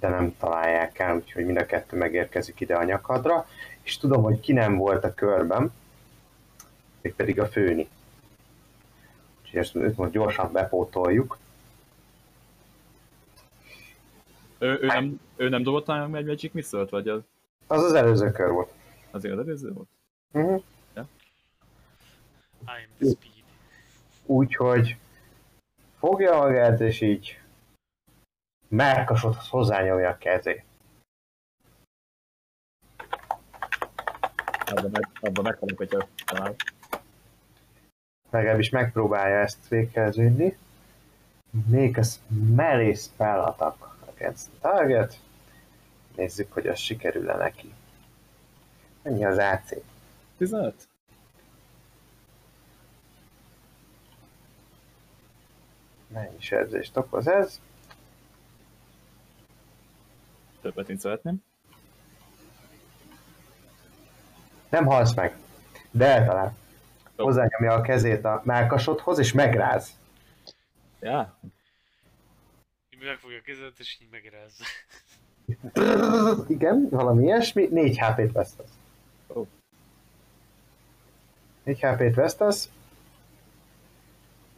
de nem találják el, úgyhogy mind a kettő megérkezik ide a nyakadra, és tudom, hogy ki nem volt a körben, pedig a főni. Úgyhogy ezt őt most gyorsan bepótoljuk. Ő, ő, nem, ő nem dobott már egy Magic Missile-t, vagy az, Az az előző kör volt. azért az előző volt? Uh-huh. I'm the speed. Úgyhogy fogja magát, és így melkasodhoz hozzányomja a kezét. Abban meg, abban meghalok, hogyha talál. Legalábbis megpróbálja ezt véghez vinni. Még az melee spell attack against target. Nézzük, hogy az sikerül-e neki. Mennyi az AC? 15? Mennyi sebzést okoz ez? Többet, mint szeretném. Nem halsz meg, de eltalál. Hozzányomja a kezét a melkasodhoz, és megráz. Ja, Így megfogja a kezedet, és így megráz. Igen, valami ilyesmi. 4 HP-t vesztesz. Ó. 4 HP-t vesztesz.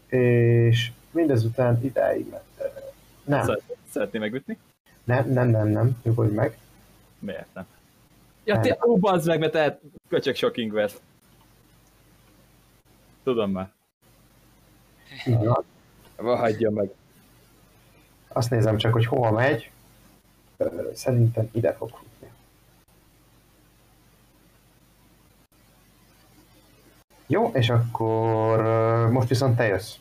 És mindezután idáig lett. Nem, Szeret, szeretném megütni. nem, nem, nem, nem, nyugodj meg. Miért nem? Ja, te, ó, bazd meg, mert te köcsök shocking vesz. Tudom már. Va, hagyja meg. Azt nézem csak, hogy hova megy. Szerintem ide fog futni. Jó, és akkor most viszont te jössz.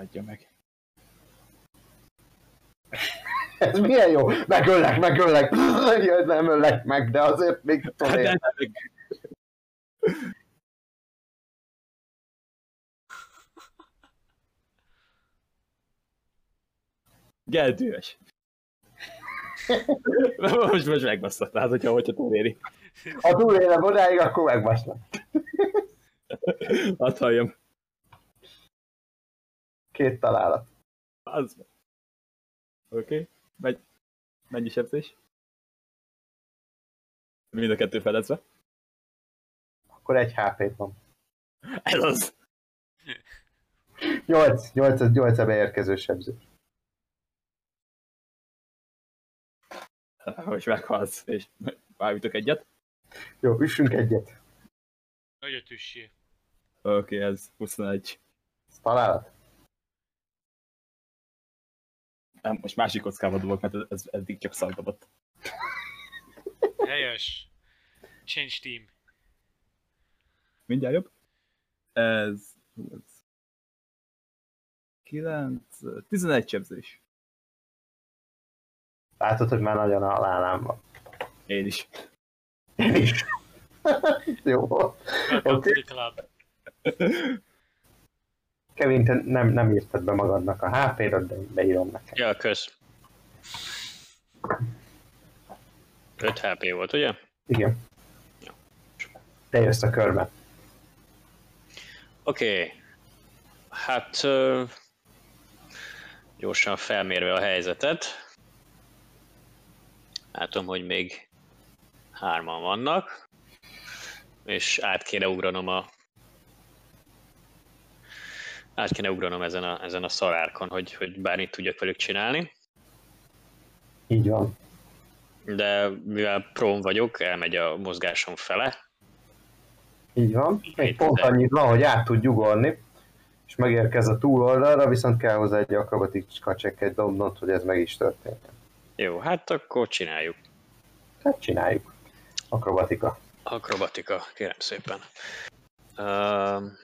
Hagyja meg. Ez milyen jó? Megöllek, megöllek. Jaj, nem öllek meg, de azért még Hát, tudom. meg. Geldős. most, most megbasszat, hát hogyha, hogyha túléri. Ha túlélem odáig, akkor megbaszlak. Hadd halljam. Két találat. Az. Oké. Okay. Megy. Mennyi sebzés? Mind a kettő felezve. Akkor egy HP-t van. Ez az. 8, 8, 8 a beérkező sebző. Most meghalsz, és vágítok egyet. Jó, üssünk egyet. Nagyon tüssé. Oké, okay, ez 21. Ez találat? Nem, most másik kockába dobok, mert ez, eddig csak szagdobott. Helyes. Change team. Mindjárt jobb. Ez... ez 9... 11 sebzés. Látod, hogy már nagyon a lánám van. Én is. Én is. Jó. Welcome Oké. to the club. Kevin, te nem, nem írtad be magadnak a HP-rat, de beírom neked. Ja, kösz. 5 HP volt, ugye? Igen. Te jössz a körbe. Oké. Okay. Hát gyorsan felmérve a helyzetet. Látom, hogy még hárman vannak, és át kéne ugranom a át kéne ugranom ezen a, ezen a szarárkon, hogy, hogy bármit tudjak velük csinálni. Így van. De mivel prón vagyok, elmegy a mozgásom fele. Így van. Még pont annyit van, hogy át tud ugorni, és megérkez a túloldalra, viszont kell hozzá egy akrobatika checket dobnod, hogy ez meg is történt. Jó, hát akkor csináljuk. Hát csináljuk. Akrobatika. Akrobatika, kérem szépen. Um,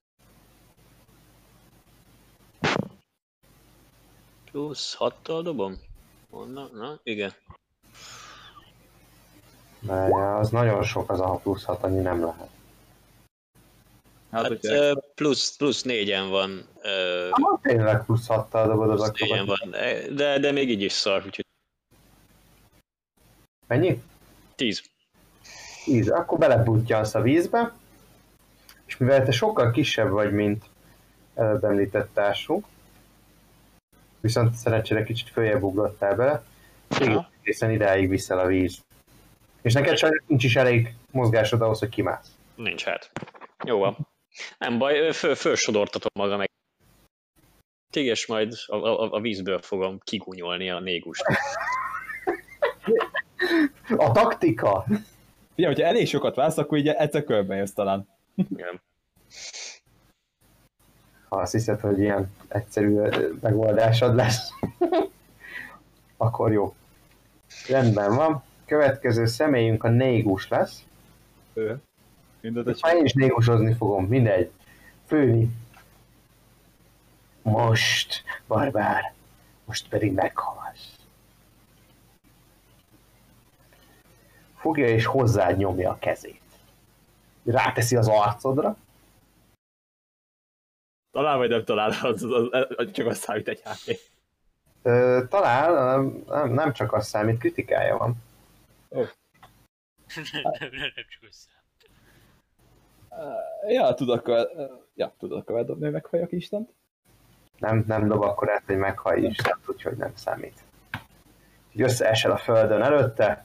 plusz 6-tal dobom? Honnan? Na, igen. Várjál, az nagyon sok az a plusz 6, annyi nem lehet. Hát, Hát plusz, plusz négyen van, Ah, tényleg plusz 6 dobod az plusz négyen van, de, de még így is szar, úgyhogy Mennyi? 10. 10. Akkor belebutjansz a vízbe, és mivel te sokkal kisebb vagy, mint előbb említett társunk, viszont szerencsére kicsit följebb ugrottál bele, és egészen idáig viszel a víz. És neked sajnos nincs is elég mozgásod ahhoz, hogy kimász. Nincs hát. Jó van. Nem baj, föl, fölsodortatom magam meg. És majd a, a, a vízből fogom kigunyolni a négust. A taktika! Figyelj, hogyha elég sokat válsz, akkor így egyszer körben jössz talán. Igen. Ha azt hiszed, hogy ilyen egyszerű megoldásod lesz, akkor jó. Rendben van. Következő személyünk a négus lesz. Ő. Ha én is négusozni fogom, mindegy. Főni. Most, barbár, most pedig meghalsz. Fogja és hozzád nyomja a kezét. Ráteszi az arcodra, Talán vagy nem talál, az, az, az, az, csak az számít egy HP. Ö, ö, nem, nem csak az számít, kritikája van. nem, nem, nem csak össze. Ja, tudok, ja, tudok követni, hogy meghalljak Istent. Nem, nem dob akkor át, hogy meghallj is, nem úgyhogy nem számít. Így összeesel a földön előtte,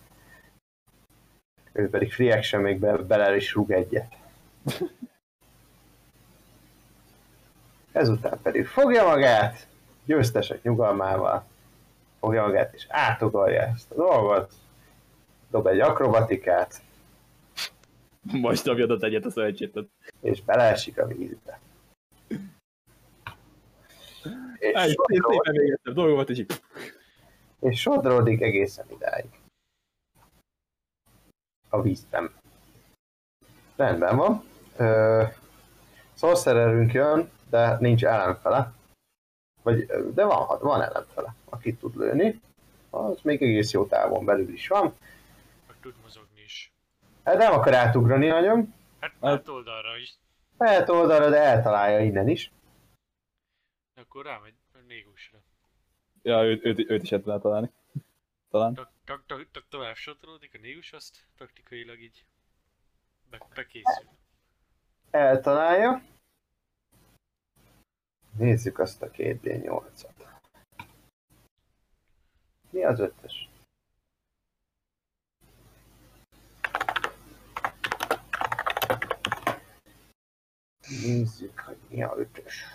ő pedig free action még be, bele is rúg egyet. Ezután pedig fogja magát, győztesek nyugalmával, fogja magát és átugorja ezt a dolgot, dob egy akrobatikát, Most dobjad ott egyet a szövetségtet. és beleesik a vízbe. És Egy szépen végeztem dolgomat, és így és sodródik egészen idáig. A vízben. Rendben van. Ö, sorcererünk jön, de nincs ellenfele. Vagy, de van, van ellenfele, akit tud lőni. Az még egész jó távon belül is van. Meg tud mozogni is. Hát nem akar átugrani nagyon. Hát hát oldalra is. Lehet oldalra, de eltalálja innen is. Akkor rámegy a négusra. Ja, őt, őt, őt is el tudná találni. Talán. Tak, tak, tak, tak tovább sodródik a négus, azt taktikailag így be, bekészül. Eltalálja. Nézzük azt a 2D8-at. Mi az ötös? Nézzük, hogy mi a ötös.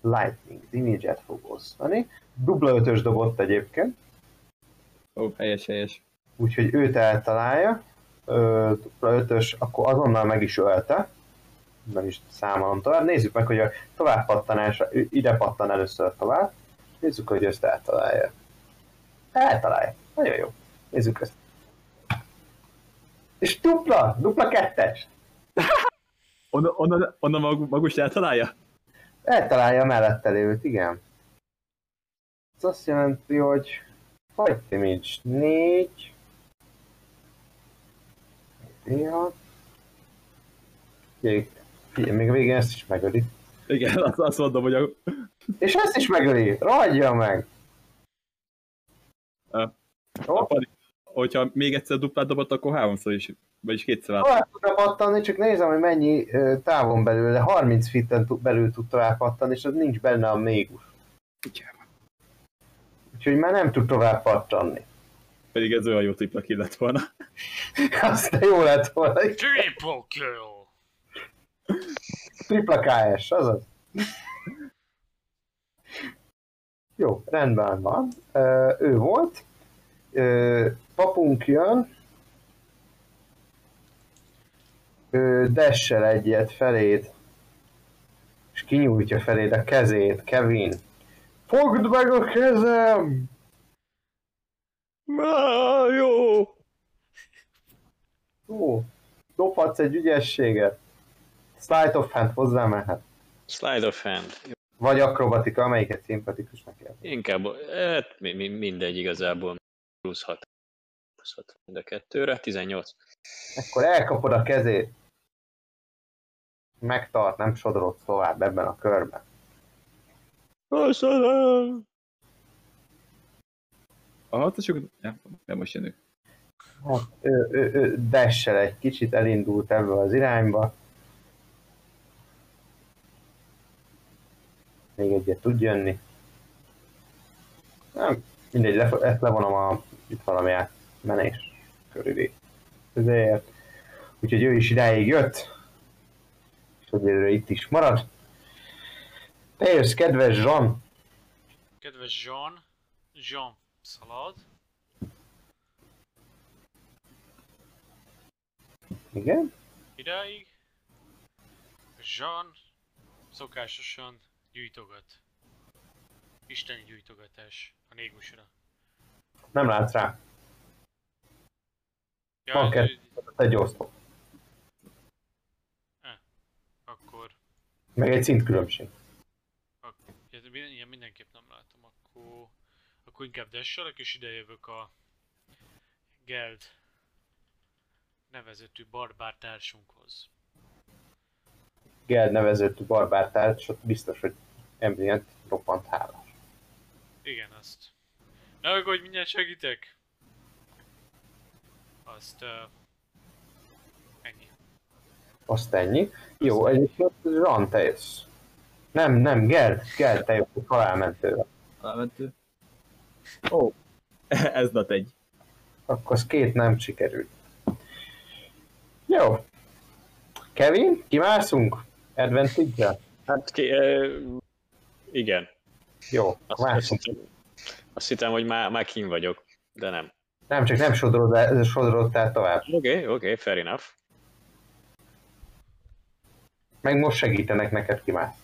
Lightning damage-et fog osztani. Dupla ötös dobott egyébként, Ó, helyes, helyes. úgyhogy őt eltalálja. Ö, dupla ötös, akkor azonnal meg is ölte. Nem is számolom tovább. Nézzük meg, hogy a tovább pattanásra, ő ide pattan először tovább. Nézzük, hogy ezt eltalálja. Eltalálja. Nagyon jó. Nézzük ezt. És dupla, dupla kettes. Onnan, onnan, onnan mag, magust eltalálja? Eltalálja a mellette lévőt, igen. Ez azt jelenti, hogy Fight damage 4. Ja. Figyelj, figyelj, még a végén ezt is megöli. Igen, azt, azt mondom, hogy a... És ezt is megöli! Ragyja meg! Ö, Jó, a pali, hogyha még egyszer duplát dobott, akkor háromszor is, vagyis kétszer át. tovább pattanni, csak nézem, hogy mennyi távon belül, de 30 fitten belül tud tovább pattanni, és az nincs benne a mégus. Úgyhogy már nem tud tovább pattanni. Pedig ez olyan jó kill lett volna. Aztán jó lett volna. Triple kill! Tripla KS, azaz. Jó, rendben van. Ö, ő volt. Ö, papunk jön. Ő dessel egyet feléd. És kinyújtja feléd a kezét, Kevin. Fogd meg a kezem! Ah, jó! Ó, dobhatsz egy ügyességet. Slide of hand hozzá mehet. Slide of hand. Vagy akrobatika, amelyiket szimpatikus neked. Inkább, hát, mi, mi, mindegy igazából. Plusz 6. Plusz 6 mind a kettőre. 18. Akkor elkapod a kezét. Megtart, nem sodrod tovább ebben a körben. Köszönöm! A hatosok... Ja, nem most jönnek. Hát, ő, ő, ő dessel egy kicsit, elindult ebbe az irányba. Még egyet tud jönni. Nem, mindegy, le, ezt levonom a, itt valami átmenés körüli közéért. Úgyhogy ő is idáig jött. És egyelőre itt is marad. Te jössz, kedves Jean. Kedves Jean, Jean szalad. Igen? Idáig Jean szokásosan gyújtogat. Isteni gyújtogatás a négusra. Nem látsz rá. Ja, Van kettő. Egy oszlop. akkor Meg egy szintkülönbség. ja, de minden- ilyen mindenképp nem látom. Akkor, akkor inkább desselek és idejövök a Geld nevezetű barbár társunkhoz. Geld nevezetű barbártársat biztos, hogy Emlient roppant hálás. Igen, azt. Ne aggódj, mindjárt segítek! Azt... Uh, ennyi. Azt ennyi. Jó, egyébként Ran, te jössz. Nem, nem, Geld, Geld, te jössz halálmentőre. Elmentő. Ó, ez not egy. Akkor az két nem sikerült. Jó. Kevin, kimászunk? Advantage-el? Hát ki, e, igen. Jó, Azt, azt, hittem, azt hittem, hogy már, már kín vagyok, de nem. Nem, csak nem sodrod, el- sodrodtál tovább. Oké, okay, oké, okay, fair enough. Meg most segítenek neked kimászni.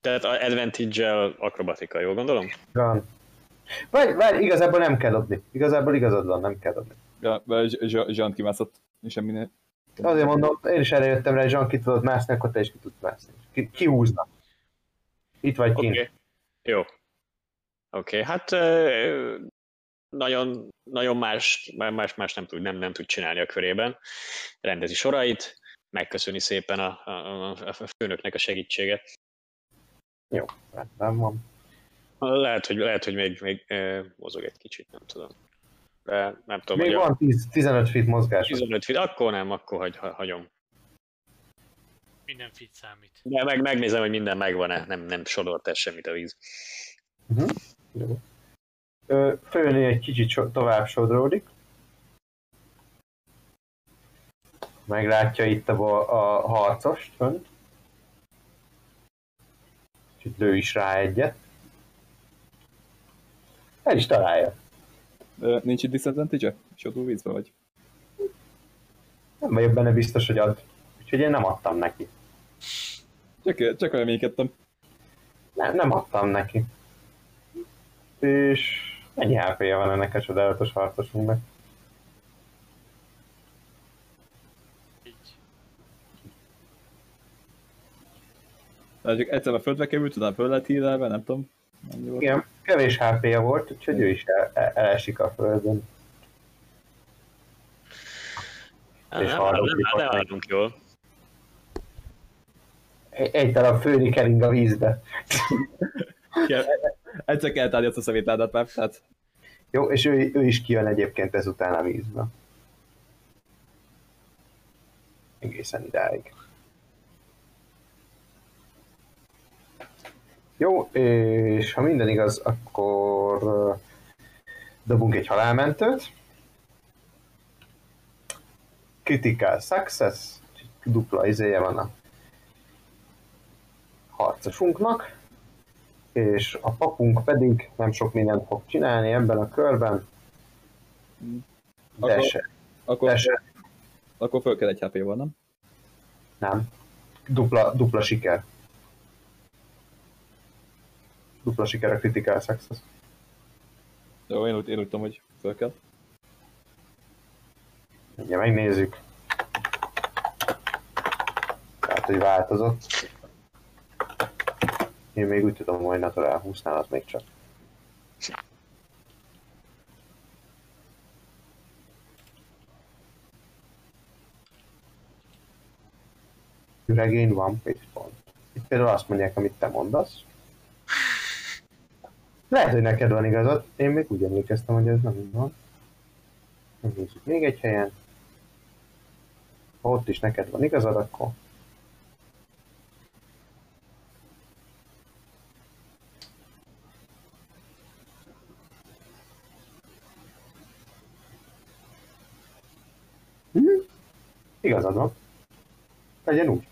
Tehát a advantage-el akrobatika, jól gondolom? Van. Vagy, vagy igazából nem kell adni. Igazából igazad van, nem kell adni. Ja, Zsant kimászott. Semminél. Azért mondom, én is erre jöttem rá, hogy Jean ki tudod mászni, akkor te is ki tudsz mászni. Ki, kihúznak. Itt vagy kint. Okay. Jó. Oké, okay, hát nagyon, nagyon más, más, más nem, tud, nem, nem tud csinálni a körében. Rendezi sorait, megköszöni szépen a, a, a főnöknek a segítséget. Jó, rendben van. Lehet, hogy, lehet, hogy még, még mozog egy kicsit, nem tudom. De nem tudom, Még van 10, 15 feet mozgás. 15 feet, akkor nem, akkor hagy, ha- hagyom. Minden fit számít. De meg, megnézem, hogy minden megvan-e, nem, nem sodort el semmit a víz. Jó. Ö, Fölni egy kicsit so- tovább sodródik. Meglátja itt a, a harcost fönt. Úgyhogy lő is rá egyet. El is találja. Nincs itt disadvantage-e? Sodul vízbe vagy? Nem vagyok benne biztos, hogy ad. Úgyhogy én nem adtam neki. Csak, csak reménykedtem. Nem, nem adtam neki. És mennyi hp van ennek a csodálatos harcosunknak? Egyszer a földbe került, utána föl lett hírelve, nem tudom. Igen, kevés HP-ja volt, úgyhogy ő is el, el, elesik a földön. Nem, És nem, jól. Egy, darab főni kering a vízbe. Igen, Egyszer kell tárni azt a szemétládát már, tehát Jó, és ő, ő is kijön egyébként ezután a vízbe. Egészen idáig. Jó, és ha minden igaz, akkor dobunk egy halálmentőt. Critical success, dupla izéje van a harcosunknak és a papunk pedig nem sok mindent fog csinálni ebben a körben. De Akkor- se, akkor, de se, akkor föl kell egy hp van, nem? nem. Dupla, dupla siker. Dupla siker a critical success. Jó, én úgy, én úgy tudom, hogy föl kell. Ugye megnézzük. Tehát, hogy változott. Én még úgy tudom, hogy Natural 20-nál az még csak. Üregén van page pont. Itt például azt mondják, amit te mondasz. Lehet, hogy neked van igazad. Én még úgy emlékeztem, hogy ez nem így van. Megnézzük még egy helyen. Ha ott is neked van igazad, akkor Mhm. Igazad van. Legyen úgy.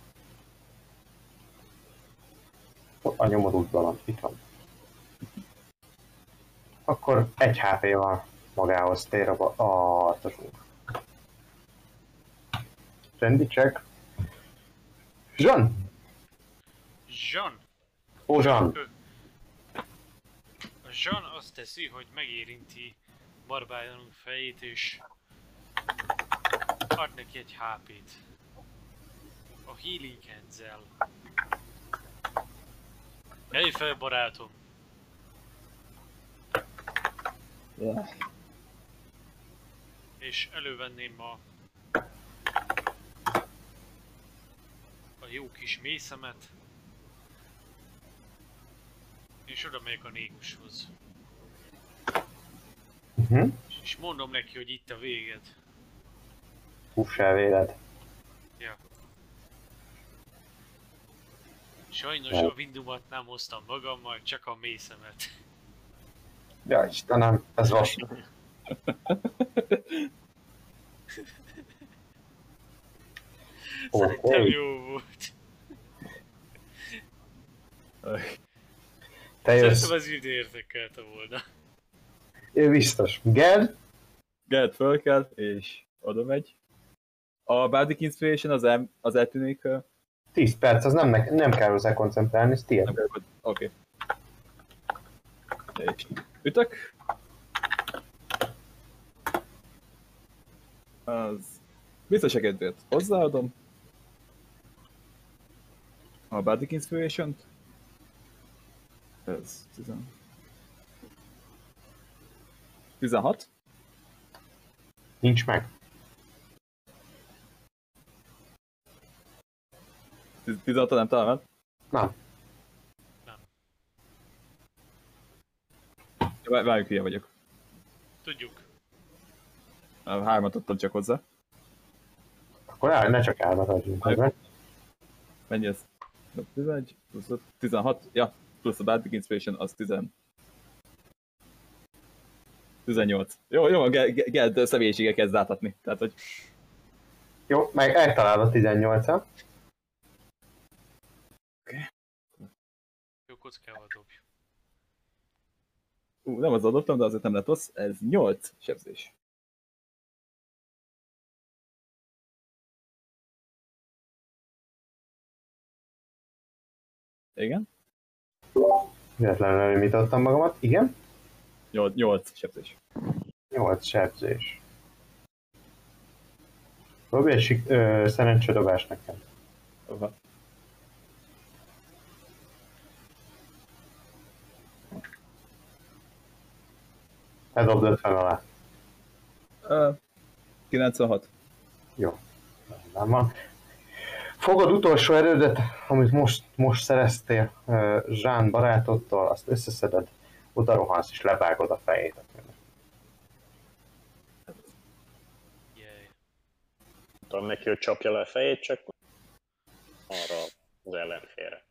A nyomod úgy van, itt van. Akkor egy HP van magához tér a, a harcosunk. Rendi check. Jean! Jean! Ó, Jean! Jean azt teszi, hogy megérinti barbárunk fejét és ad neki egy HP-t. A Healing hands fel, barátom! Yeah. És elővenném a... a jó kis mészemet. És oda megyek a négushoz. Uh-huh. És mondom neki, hogy itt a véged. Húss el véled. Ja. Sajnos a Windumat nem hoztam magammal, csak a mészemet. Ja, Istenem, ez vas. Szerintem Oké. jó volt. Te jössz. Szerintem az üdő érdekelte volna. Ő biztos. Gerd? Gerd föl kell, és oda megy. A Bardic Inspiration az, el, az eltűnik. ö, 10 perc, az nem, ne- nem kell hozzá koncentrálni, ez tiéd. Oké. És ütök. Az biztos a kedvéért hozzáadom. A Bardic Inspiration-t. Ez 10. 16. Nincs meg. 16 nem talán? Nem. Várjuk, hülye vagyok. Tudjuk. Hármat adtam csak hozzá. Akkor áll, ne csak álmat adjunk hozzá. Mennyi ez? 11, plusz öt, 16, ja, plusz a Bardic Inspiration, az 10. 18. Jó, jó, Ge- Ge- Geld személyisége kezd átadni. Tehát, hogy Jó, meg eltalálod 18-at. Jó kockával dobj. Ú, nem az adottam, de azért nem lett rossz. Ez 8 sebzés. Igen? Véletlenül elmítottam magamat. Igen. 8, 8 sebzés. 8 sebzés. Dobj egy sik- ö, szerencsedobás nekem. Aha. Eldobd 50 alá. Ö, 96. Jó. Nem van. Fogod utolsó erődet, amit most, most szereztél Zsán barátodtól, azt összeszeded, oda rohansz és levágod a fejét. Tudom neki, hogy csapja le a fejét, csak arra az ellenfélre.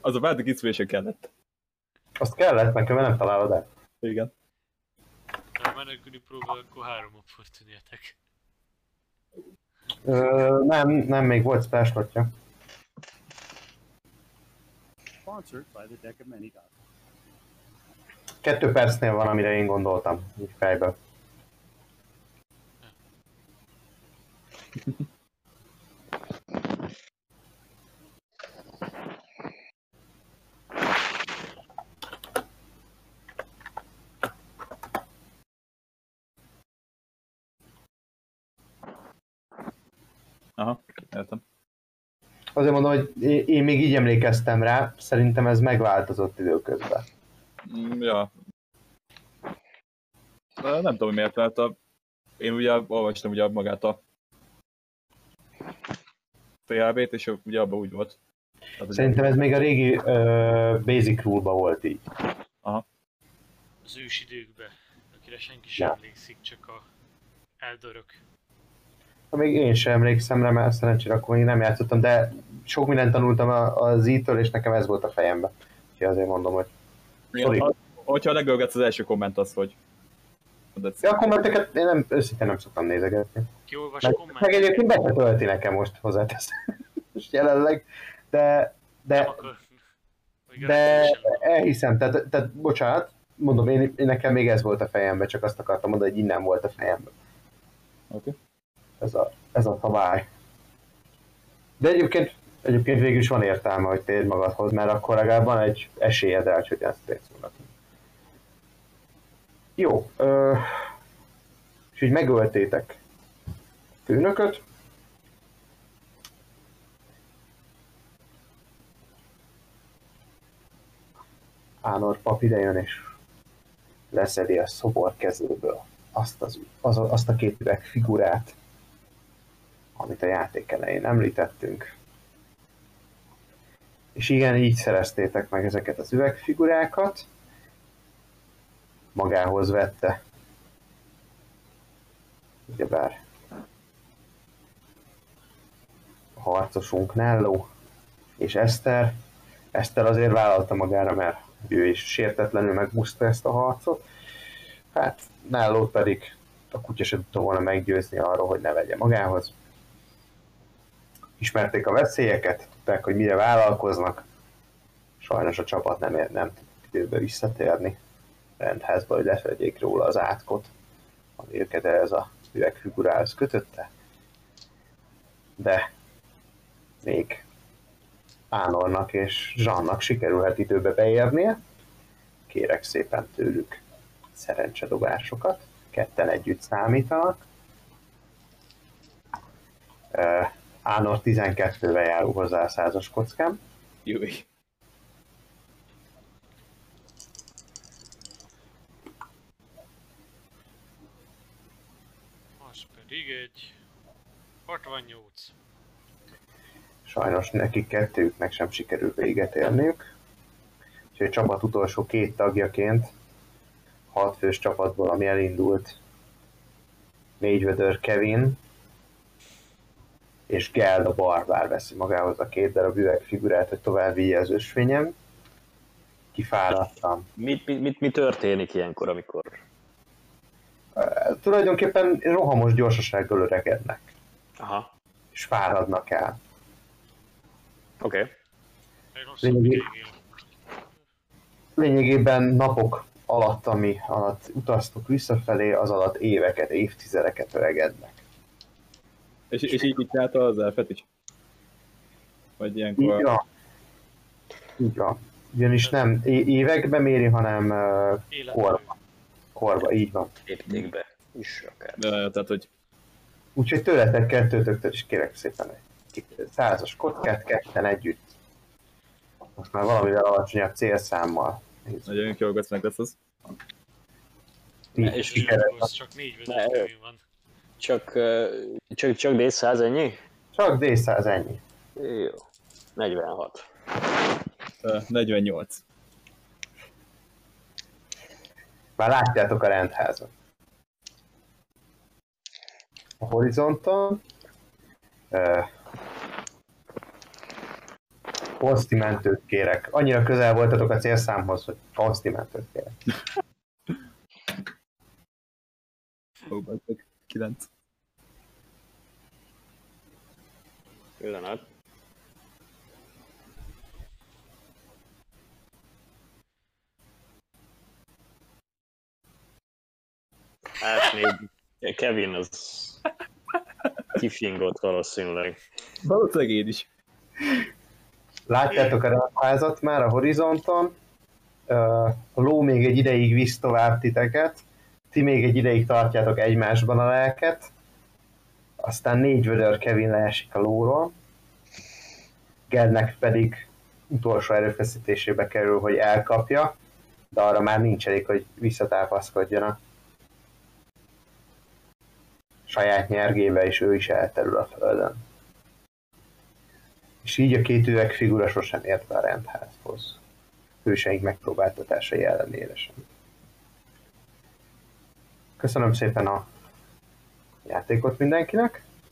Az a Bardic Inspiration kellett. Azt kellett, nekem nem találod el. Igen. Ha menekülni próbál, akkor három opportunitek. Ö, nem, nem, még volt Gods. Kettő percnél van, amire én gondoltam, így fejből. Aha, értem. Azért mondom, hogy én- még így emlékeztem rá, szerintem ez megváltozott időközben. Mm, ja. De nem tudom, miért, mert a... én ugye olvastam ugye magát a THB-t, és ugye abban úgy volt. Hogy- Szerintem ez még a régi uh, Basic Rule-ba volt így. Az ős időkbe, akire senki sem Ja. emlékszik, csak a eldörök. Még én sem emlékszem rá, mert szerencsére akkor még nem játszottam, de sok mindent tanultam a- az így-től, és nekem ez volt a fejemben. Úgyhogy azért mondom, hogy... Sorry. ha, hogyha legölgetsz az első komment az, hogy... Ja, a kommenteket én nem, őszintén nem szoktam nézegetni. Kiolvas Meg, komment? meg egyébként be tölti nekem most hozzáteszem. most jelenleg, de, Nem de, akar. De elhiszem, tehát, tehát bocsánat, mondom, én, én nekem még ez volt a fejemben, csak azt akartam mondani, hogy innen volt a fejemben. Oké. Okay. Ez a, ez a szabály. De egyébként, egyébként végül is van értelme, hogy térj magadhoz, mert akkor legalább van egy esélyed el, hogy ezt pénzúnak. Jó, ö, és így megöltétek főnököt. Ánor pap idejön és leszedi a szobor kezéből azt, az, az, azt a két üveg figurát, amit a játék elején említettünk. És igen, így szereztétek meg ezeket az üvegfigurákat. Magához vette. Ugyebár a harcosunk Nello és Eszter. Eszter azért vállalta magára, mert ő is sértetlenül megbuszta ezt a harcot. Hát Nello pedig a kutya sem tudta volna meggyőzni arról, hogy ne vegye magához. Ismerték a veszélyeket, tudták, hogy mire vállalkoznak. Sajnos a csapat nem, ér, nem tud időbe visszatérni rendházba, hogy lefedjék róla az átkot, ami őket ez a üvegfigurához kötötte. De még Ánornak és Zsannak sikerülhet időbe beérnie. Kérek szépen tőlük szerencsedobásokat. Ketten együtt számítanak. Ánor 12-vel járul hozzá a százas kockám. Júj. Az pedig egy 68. Sajnos nekik kettőknek sem sikerül véget érniük. Úgyhogy a csapat utolsó két tagjaként, hat fős csapatból, ami elindult, négyvödör Kevin és Geld a barbár veszi magához a két darab üvegfigurát, hogy tovább vigye az ösvényem. Kifáradtam. Mit, mit, mit, mi történik ilyenkor, amikor... Uh, tulajdonképpen rohamos gyorsasággal öregednek, Aha, és fáradnak el. oké. Okay. Végén. Lényegében napok alatt, ami alatt utaztok visszafelé, az alatt éveket, évtizedeket öregednek. És, és így így csinálta az elfet is? Vagy ilyenkor... Így van. Ugyanis nem é- évekbe méri, hanem uh, korba. Korba, így van. Léptékbe is akár. De, tehát, hogy Úgyhogy tőletek kettőtöktől is kérek szépen egy százas kockát, ketten együtt. Most már valamivel alacsonyabb célszámmal. nagyon jó meg lesz az. Így És sikeres. Az csak négy Ne, vezetőjén van. Csak, csak, csak D100 ennyi? Csak D100 ennyi. Jó. 46. Ö, 48. Már látjátok a rendházat. A horizonton uh, posztimentőt kérek. Annyira közel voltatok a célszámhoz, hogy posztimentőt kérek. Ó, bazzeg. 9. Pillanat. Hát még Kevin az kifingott valószínűleg. Valószínűleg én is. Látjátok a rendházat már a horizonton. A ló még egy ideig visz tovább titeket. Ti még egy ideig tartjátok egymásban a lelket. Aztán négy vödör Kevin leesik a lóról. Gednek pedig utolsó erőfeszítésébe kerül, hogy elkapja, de arra már nincs elég, hogy visszatápaszkodjanak. Saját nyergébe is ő is elterül a földön. És így a két üvegfigura sosem ért be a rendházhoz. Hőseink megpróbáltatásai ellenére sem. Köszönöm szépen a játékot mindenkinek.